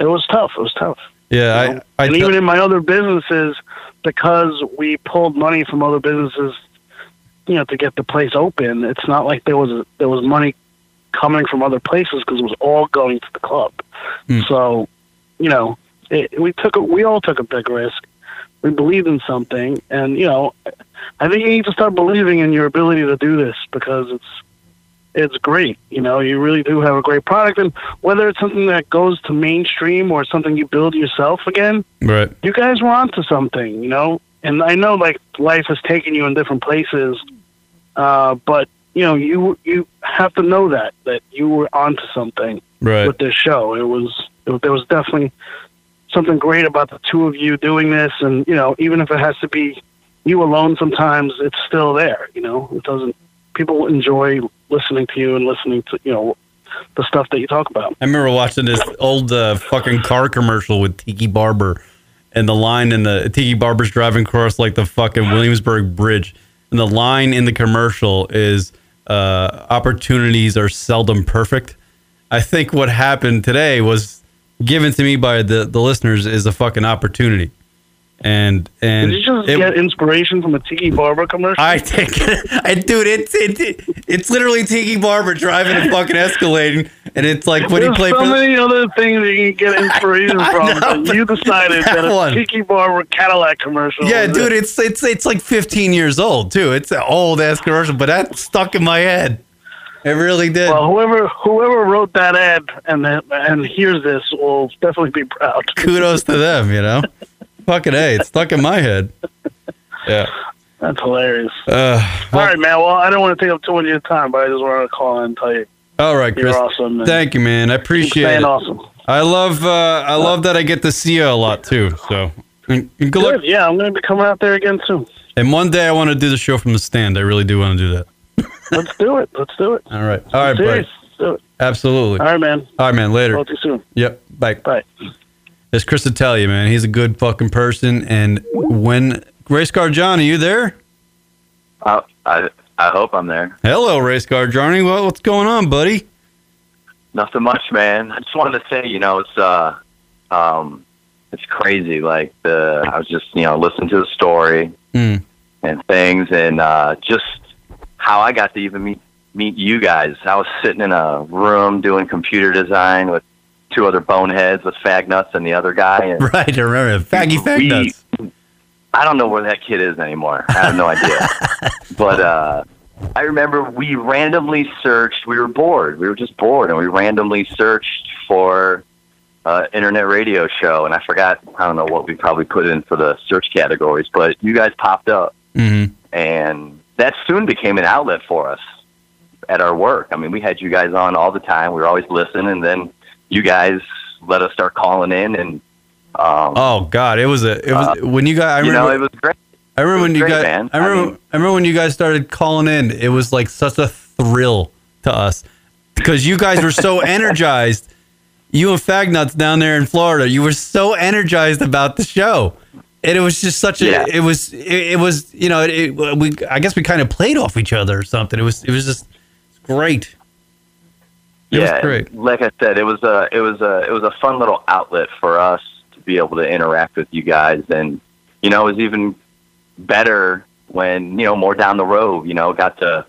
it was tough. It was tough. yeah. I, I and even in my other businesses, because we pulled money from other businesses, you know, to get the place open, it's not like there was there was money coming from other places because it was all going to the club. Hmm. So, you know, it, we took a, we all took a big risk. We believed in something, and you know, I think you need to start believing in your ability to do this because it's it's great. You know, you really do have a great product, and whether it's something that goes to mainstream or something you build yourself again, right. you guys were onto something, you know. And I know like life has taken you in different places, uh, but you know you you have to know that that you were onto something Right. with this show. It was it, there was definitely something great about the two of you doing this, and you know even if it has to be you alone, sometimes it's still there. You know, it doesn't. People enjoy listening to you and listening to you know the stuff that you talk about. I remember watching this old uh, fucking car commercial with Tiki Barber, and the line in the Tiki Barber's driving across like the fucking Williamsburg Bridge, and the line in the commercial is uh, "Opportunities are seldom perfect." I think what happened today was given to me by the the listeners is a fucking opportunity, and and Did you just it- get inspiration from a Tiki Barber commercial? I think, I dude, it's it, it's literally Tiki Barber driving a fucking Escalade, and it's like when There's he played so for the, many other things you can get inspiration I from. know, but you decided that that a one. Tiki Barber Cadillac commercial. Yeah, dude, it. it's it's it's like 15 years old too. It's an old ass commercial, but that stuck in my head. It really did. Well, whoever whoever wrote that ad and and hears this will definitely be proud. Kudos to them, you know. Fucking a, it's stuck in my head. Yeah. That's hilarious. Uh, All right, man. Well, I don't want to take up too much of your time, but I just wanted to call and tell you all right, you're Cris. awesome. and Thank you, man. I appreciate staying it. awesome. I love uh, I love that I get to see you a lot too. So, and, and good luck. Yeah, I'm going to be coming out there again soon. And one day I want to do the show from the stand. I really do want to do that. Let's do it. Let's do it. All right. All right. Let's do it. Absolutely. All right, man. All right, man. Later. Talk to you soon. Yep. Bye. Bye. It's Cris Italia, man. He's a good fucking person. And when Race Car John, are you there? I, I I hope I'm there. Hello, Race Car Johnny. What, what's going on, buddy? Nothing much, man. I just wanted to say, you know, it's uh, um, it's crazy. Like the I was just, you know, listening to the story Mm. and things, and uh, just how I got to even meet meet you guys. I was sitting in a room doing computer design with two other boneheads with fag nuts and the other guy, and Right, I remember. Faggy Fag We- Nuts. I don't know where that kid is anymore. I have no idea. but uh, I remember we randomly searched. We were bored. We were just bored, and we randomly searched for uh, internet radio show. And I forgot. I don't know what we probably put in for the search categories, but you guys popped up, Mm-hmm. and that soon became an outlet for us at our work. I mean, we had you guys on all the time. We were always listening, and then you guys let us start calling in and. Um, Oh God, it was a it was when you got. I you remember. know, it was great. I remember when you great, guys. man. I I remember. I, remember when you guys started calling in. It was like such a thrill to us because you guys were so energized. You and Fagnuts down there in Florida, you were so energized about the show, and it was just such a. Yeah. It was. It, it was. You know. It, it- we. I guess we kind of played off each other or something. It was. It was just great. It was yeah, great. like I said, it was a it was a it was a fun little outlet for us to be able to interact with you guys, and you know, it was even better when you know more down the road. You know, got to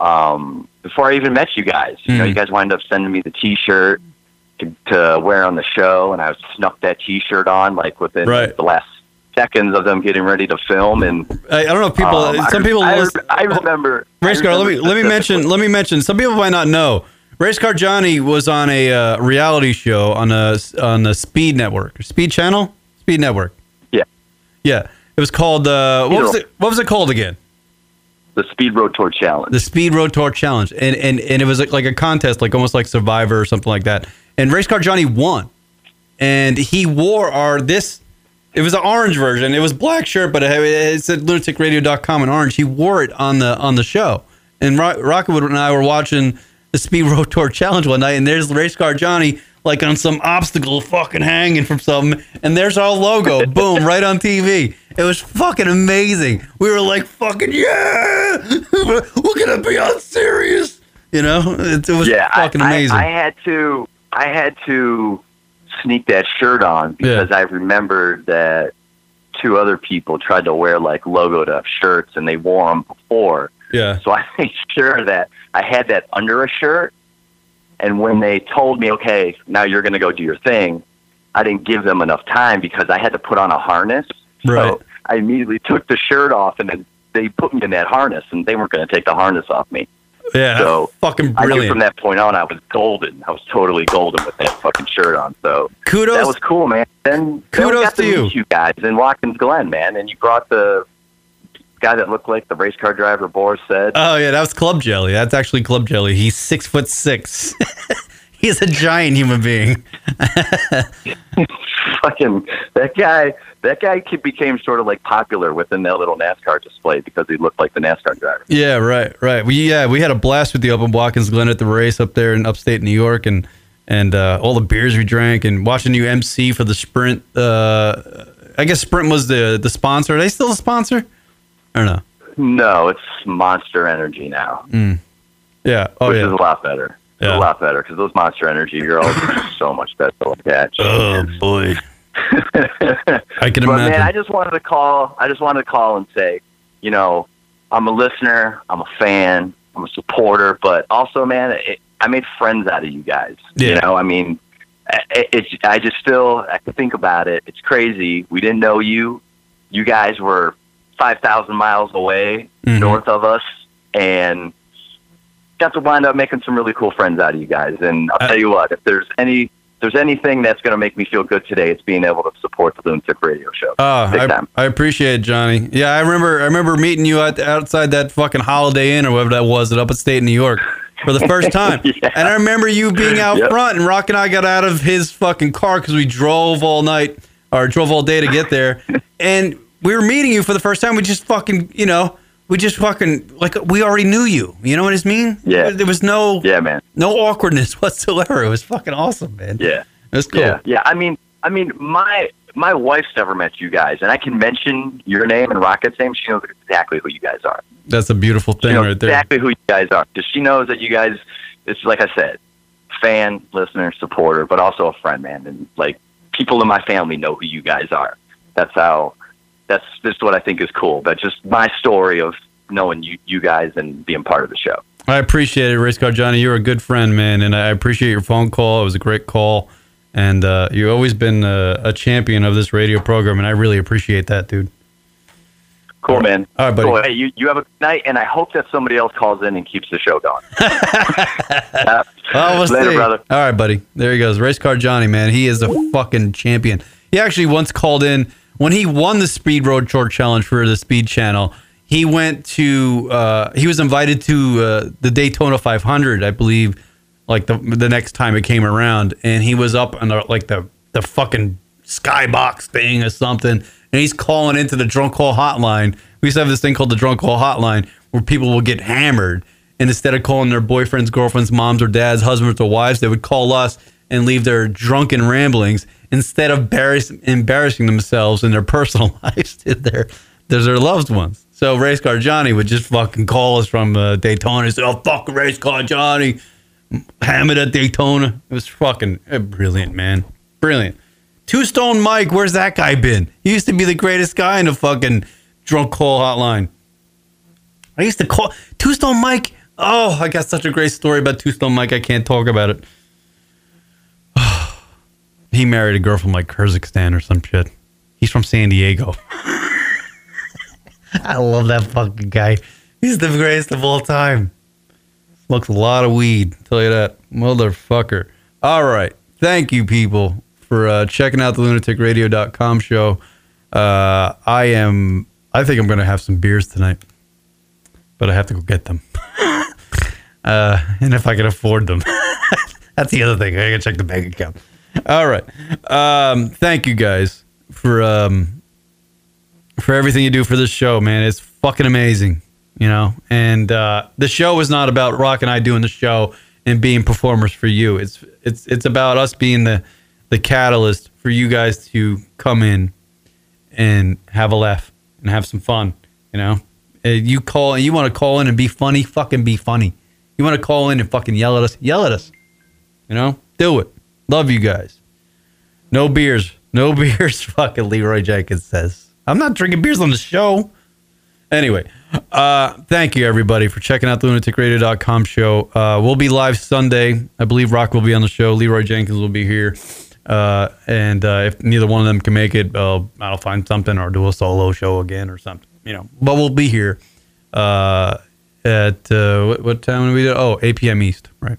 um, before I even met you guys. You know, Mhm. you guys wind up sending me the T-shirt to, to wear on the show, and I snuck that T-shirt on like within Right. the last seconds of them getting ready to film. And I, I don't know if people. um, some I, people. I, I remember. Race car. Let me let me mention. Let me mention. Some people might not know. Race car Johnny was on a uh, reality show on a on the Speed Network, Speed Channel, Speed Network. Yeah. Yeah. It was called. Uh, what was it? What was it called again? the Speed Road Tour Challenge. The Speed Road Tour Challenge, and and and it was like, like a contest, like almost like Survivor or something like that. And Race Car Johnny won, and he wore our this. It was an orange version. It was black shirt, but it, it said lunaticradio.com in orange. He wore it on the on the show. And Ro- Rockwood and I were watching the Speed Road Tour Challenge one night, and there's Race Car Johnny like on some obstacle, fucking hanging from something, and there's our logo, boom, right on TV. It was fucking amazing. We were like, fucking yeah, we're, gonna be on serious. You know, it, it was yeah, I- fucking I, amazing. I, had to, I had to sneak that shirt on because I remembered that two other people tried to wear like logoed up shirts and they wore them before. yeah. So I made sure that I had that under a shirt. And when they told me, okay, now you're going to go do your thing, I didn't give them enough time because I had to put on a harness. Right. So I immediately took the shirt off and then they put me in that harness and they weren't going to take the harness off me. Yeah, So fucking brilliant. I knew from that point on I was golden. I was totally golden with that fucking shirt on. So Kudos- That was cool, man. Then then we Kudos got to to, you. you guys in Watkins Glen, man, and you brought the guy that looked like the race car driver Boris Said. Oh yeah, that was Club Jelly. That's actually Club Jelly. He's six foot six. He's a giant human being. fucking that guy that guy became sort of like popular within that little NASCAR display because he looked like the NASCAR driver. Yeah, right, right. We yeah, we had a blast with the Open Watkins Glen at the race up there in upstate New York, and and uh, all the beers we drank, and watching you MC for the Sprint. Uh, I guess Sprint was the the sponsor. Are they still a sponsor? Don't know. No, it's Monster Energy now, Mm. Yeah. Oh which yeah. is a lot better. Yeah. A lot better because those Monster Energy girls are so much better like that. Oh boy. I can but imagine. man, I just wanted to call. I just wanted to call and say, you know, I'm a listener. I'm a fan. I'm a supporter. But also, man, it, I made friends out of you guys. Yeah. You know, I mean, it, it's. I just still. I can think about it. It's crazy. We didn't know you. You guys were five thousand miles away Mhm. north of us, and got to wind up making some really cool friends out of you guys. And I'll tell you what, if there's any. if There's anything that's going to make me feel good today. It's being able to support the Lunatic Radio Show. Oh, I. I appreciate it, Johnny. Yeah, I remember. I remember meeting you outside that fucking Holiday Inn or whatever that was at Upstate New York for the first time. And I remember you being out Yep. front, and Rock and I got out of his fucking car because we drove all night or drove all day to get there, and we were meeting you for the first time. We just fucking, you know, we just fucking like we already knew you. You know what I mean? Yeah. There was no Yeah, man. no awkwardness whatsoever. It was fucking awesome, man. Yeah. It was cool. Yeah, yeah. I mean, I mean, my my wife's never met you guys, and I can mention your name and Rocket's name. She knows exactly who you guys are. That's a beautiful thing right there. exactly who you guys are. Because she knows that you guys. It's like I said, fan, listener, supporter, but also a friend, man. And like people in my family know who you guys are. That's how. That's just what I think is cool. But just my story of knowing you, you guys, and being part of the show. I appreciate it, Race Car Johnny. You're a good friend, man, and I appreciate your phone call. It was a great call, and uh, you've always been a, a champion of this radio program, and I really appreciate that, dude. Cool, man. All right, buddy. Cool. Hey, you, you have a good night, and I hope that somebody else calls in and keeps the show going. Uh, Oh, we'll Later, see. brother. All right, buddy. There he goes. Race Car Johnny, man. He is a fucking champion. He actually once called in when he won the Speed Road Tour Challenge for the Speed Channel. He went to. Uh, he was invited to uh, the Daytona 500, I believe, like the the next time it came around, and he was up on the, like the the fucking skybox thing or something, and he's calling into the drunk call hotline. We used to have this thing called the drunk call hotline where people will get hammered, and instead of calling their boyfriends, girlfriends, moms, or dads, husbands, or wives, they would call us and leave their drunken ramblings instead of embarrass- embarrassing themselves in their personal lives to their to their loved ones. So race car Johnny would just fucking call us from uh, Daytona and say, "Oh fuck, race car Johnny, hammered at Daytona." It was fucking uh, brilliant, man, brilliant. Two Stone Mike, where's that guy been? He used to be the greatest guy in the fucking drunk call hotline. I used to call Two Stone Mike. Oh, I got such a great story about Two Stone Mike. I can't talk about it. He married a girl from like Kyrgyzstan or some shit. He's from San Diego. I love that fucking guy. He's the greatest of all time. Smokes a lot of weed. Tell you that, motherfucker. All right, thank you, people, for uh, checking out the lunaticradio.com show. Uh, I am. I think I'm going to have some beers tonight, but I have to go get them. uh, and if I can afford them, that's the other thing. I got to check the bank account. All right. Um, thank you guys for um, for everything you do for this show, man. It's fucking amazing, you know. And uh, the show is not about Rock and I doing the show and being performers for you. It's it's it's about us being the the catalyst for you guys to come in and have a laugh and have some fun. You know, Uh, you call and you want to call in and be funny, fucking be funny. You want to call in and fucking yell at us, yell at us. You know, do it. Love you guys. No beers, no beers. Fucking Leroy Jenkins says. I'm not drinking beers on the show. Anyway, uh, thank you everybody for checking out the lunaticradio.com show. Uh, we'll be live Sunday. I believe Rock will be on the show. Leroy Jenkins will be here. Uh, and uh, if neither one of them can make it, uh, I'll find something or do a solo show again or something, you know. But we'll be here uh, at uh, what, what time are we did? Oh, 8 p.m. East, right?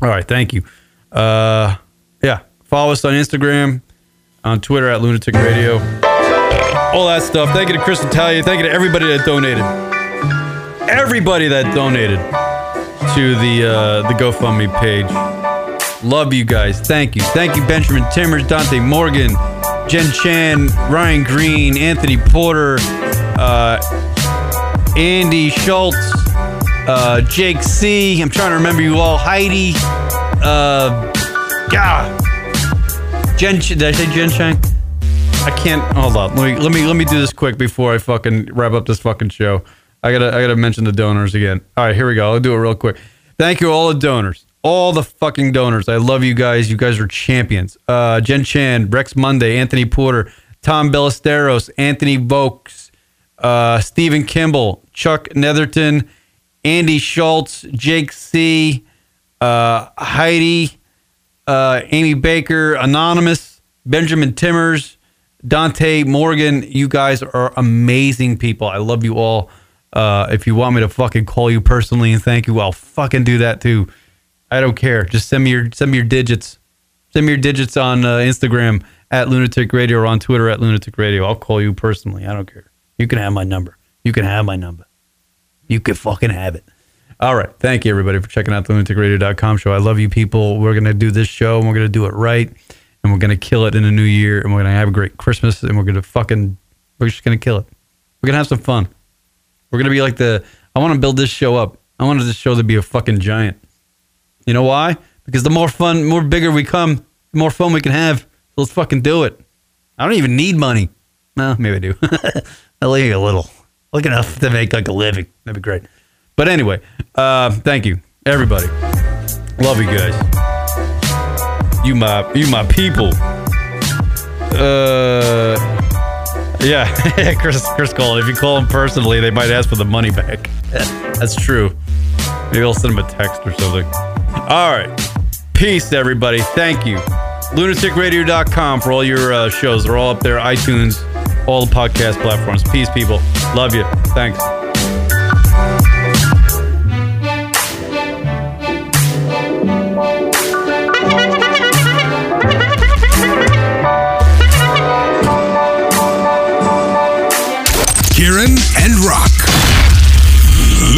All right, thank you. Uh, yeah, follow us on Instagram, on Twitter at Lunatic Radio, all that stuff. Thank you to Cris Italia. Thank you to everybody that donated. Everybody that donated to the uh, the GoFundMe page. Love you guys. Thank you. Thank you, Benjamin Timmers, Dante Morgan, Jen Chan, Ryan Green, Anthony Porter, uh, Andy Schultz, uh, Jake C. I'm trying to remember you all. Heidi. Uh, yeah. Jen. Did I say Jen Chang? I can't. Hold on. Let me let me let me do this quick before I fucking wrap up this fucking show. I gotta I gotta mention the donors again. All right, here we go. I'll do it real quick. Thank you all the donors, all the fucking donors. I love you guys. You guys are champions. Uh, Jen Chan, Rex Monday, Anthony Porter, Tom Ballesteros, Anthony Vokes, uh, Stephen Kimball, Chuck Netherton, Andy Schultz, Jake C, uh, Heidi, uh, Amy Baker, Anonymous, Benjamin Timmers, Dante Morgan. You guys are amazing people. I love you all. Uh, if you want me to fucking call you personally and thank you, I'll fucking do that too. I don't care. Just send me your send me your digits. Send me your digits on uh, Instagram at Lunatic Radio or on Twitter at Lunatic Radio. I'll call you personally. I don't care. You can have my number. You can have my number. You can fucking have it. All right. Thank you, everybody, for checking out the lunaticradio.com show. I love you people. We're going to do this show and we're going to do it right. And we're going to kill it in the new year. And we're going to have a great Christmas. And we're going to fucking, we're just going to kill it. We're going to have some fun. We're going to be like the, I want to build this show up. I wanted this show to be a fucking giant. You know why? Because the more fun, more bigger we come, the more fun we can have. Let's fucking do it. I don't even need money. No, maybe I do. I like a little. Like enough to make like a living. That'd be great. But anyway, uh, thank you, everybody. Love you guys. You my you my people. Uh yeah, Chris Chris called. If you call them personally, they might ask for the money back. That's true. Maybe I'll send them a text or something. All right. Peace, everybody. Thank you. LunaticRadio.com for all your uh, shows. They're all up there. iTunes, all the podcast platforms. Peace, people. Love you. Thanks.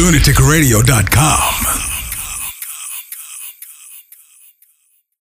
LunaticRadio.com.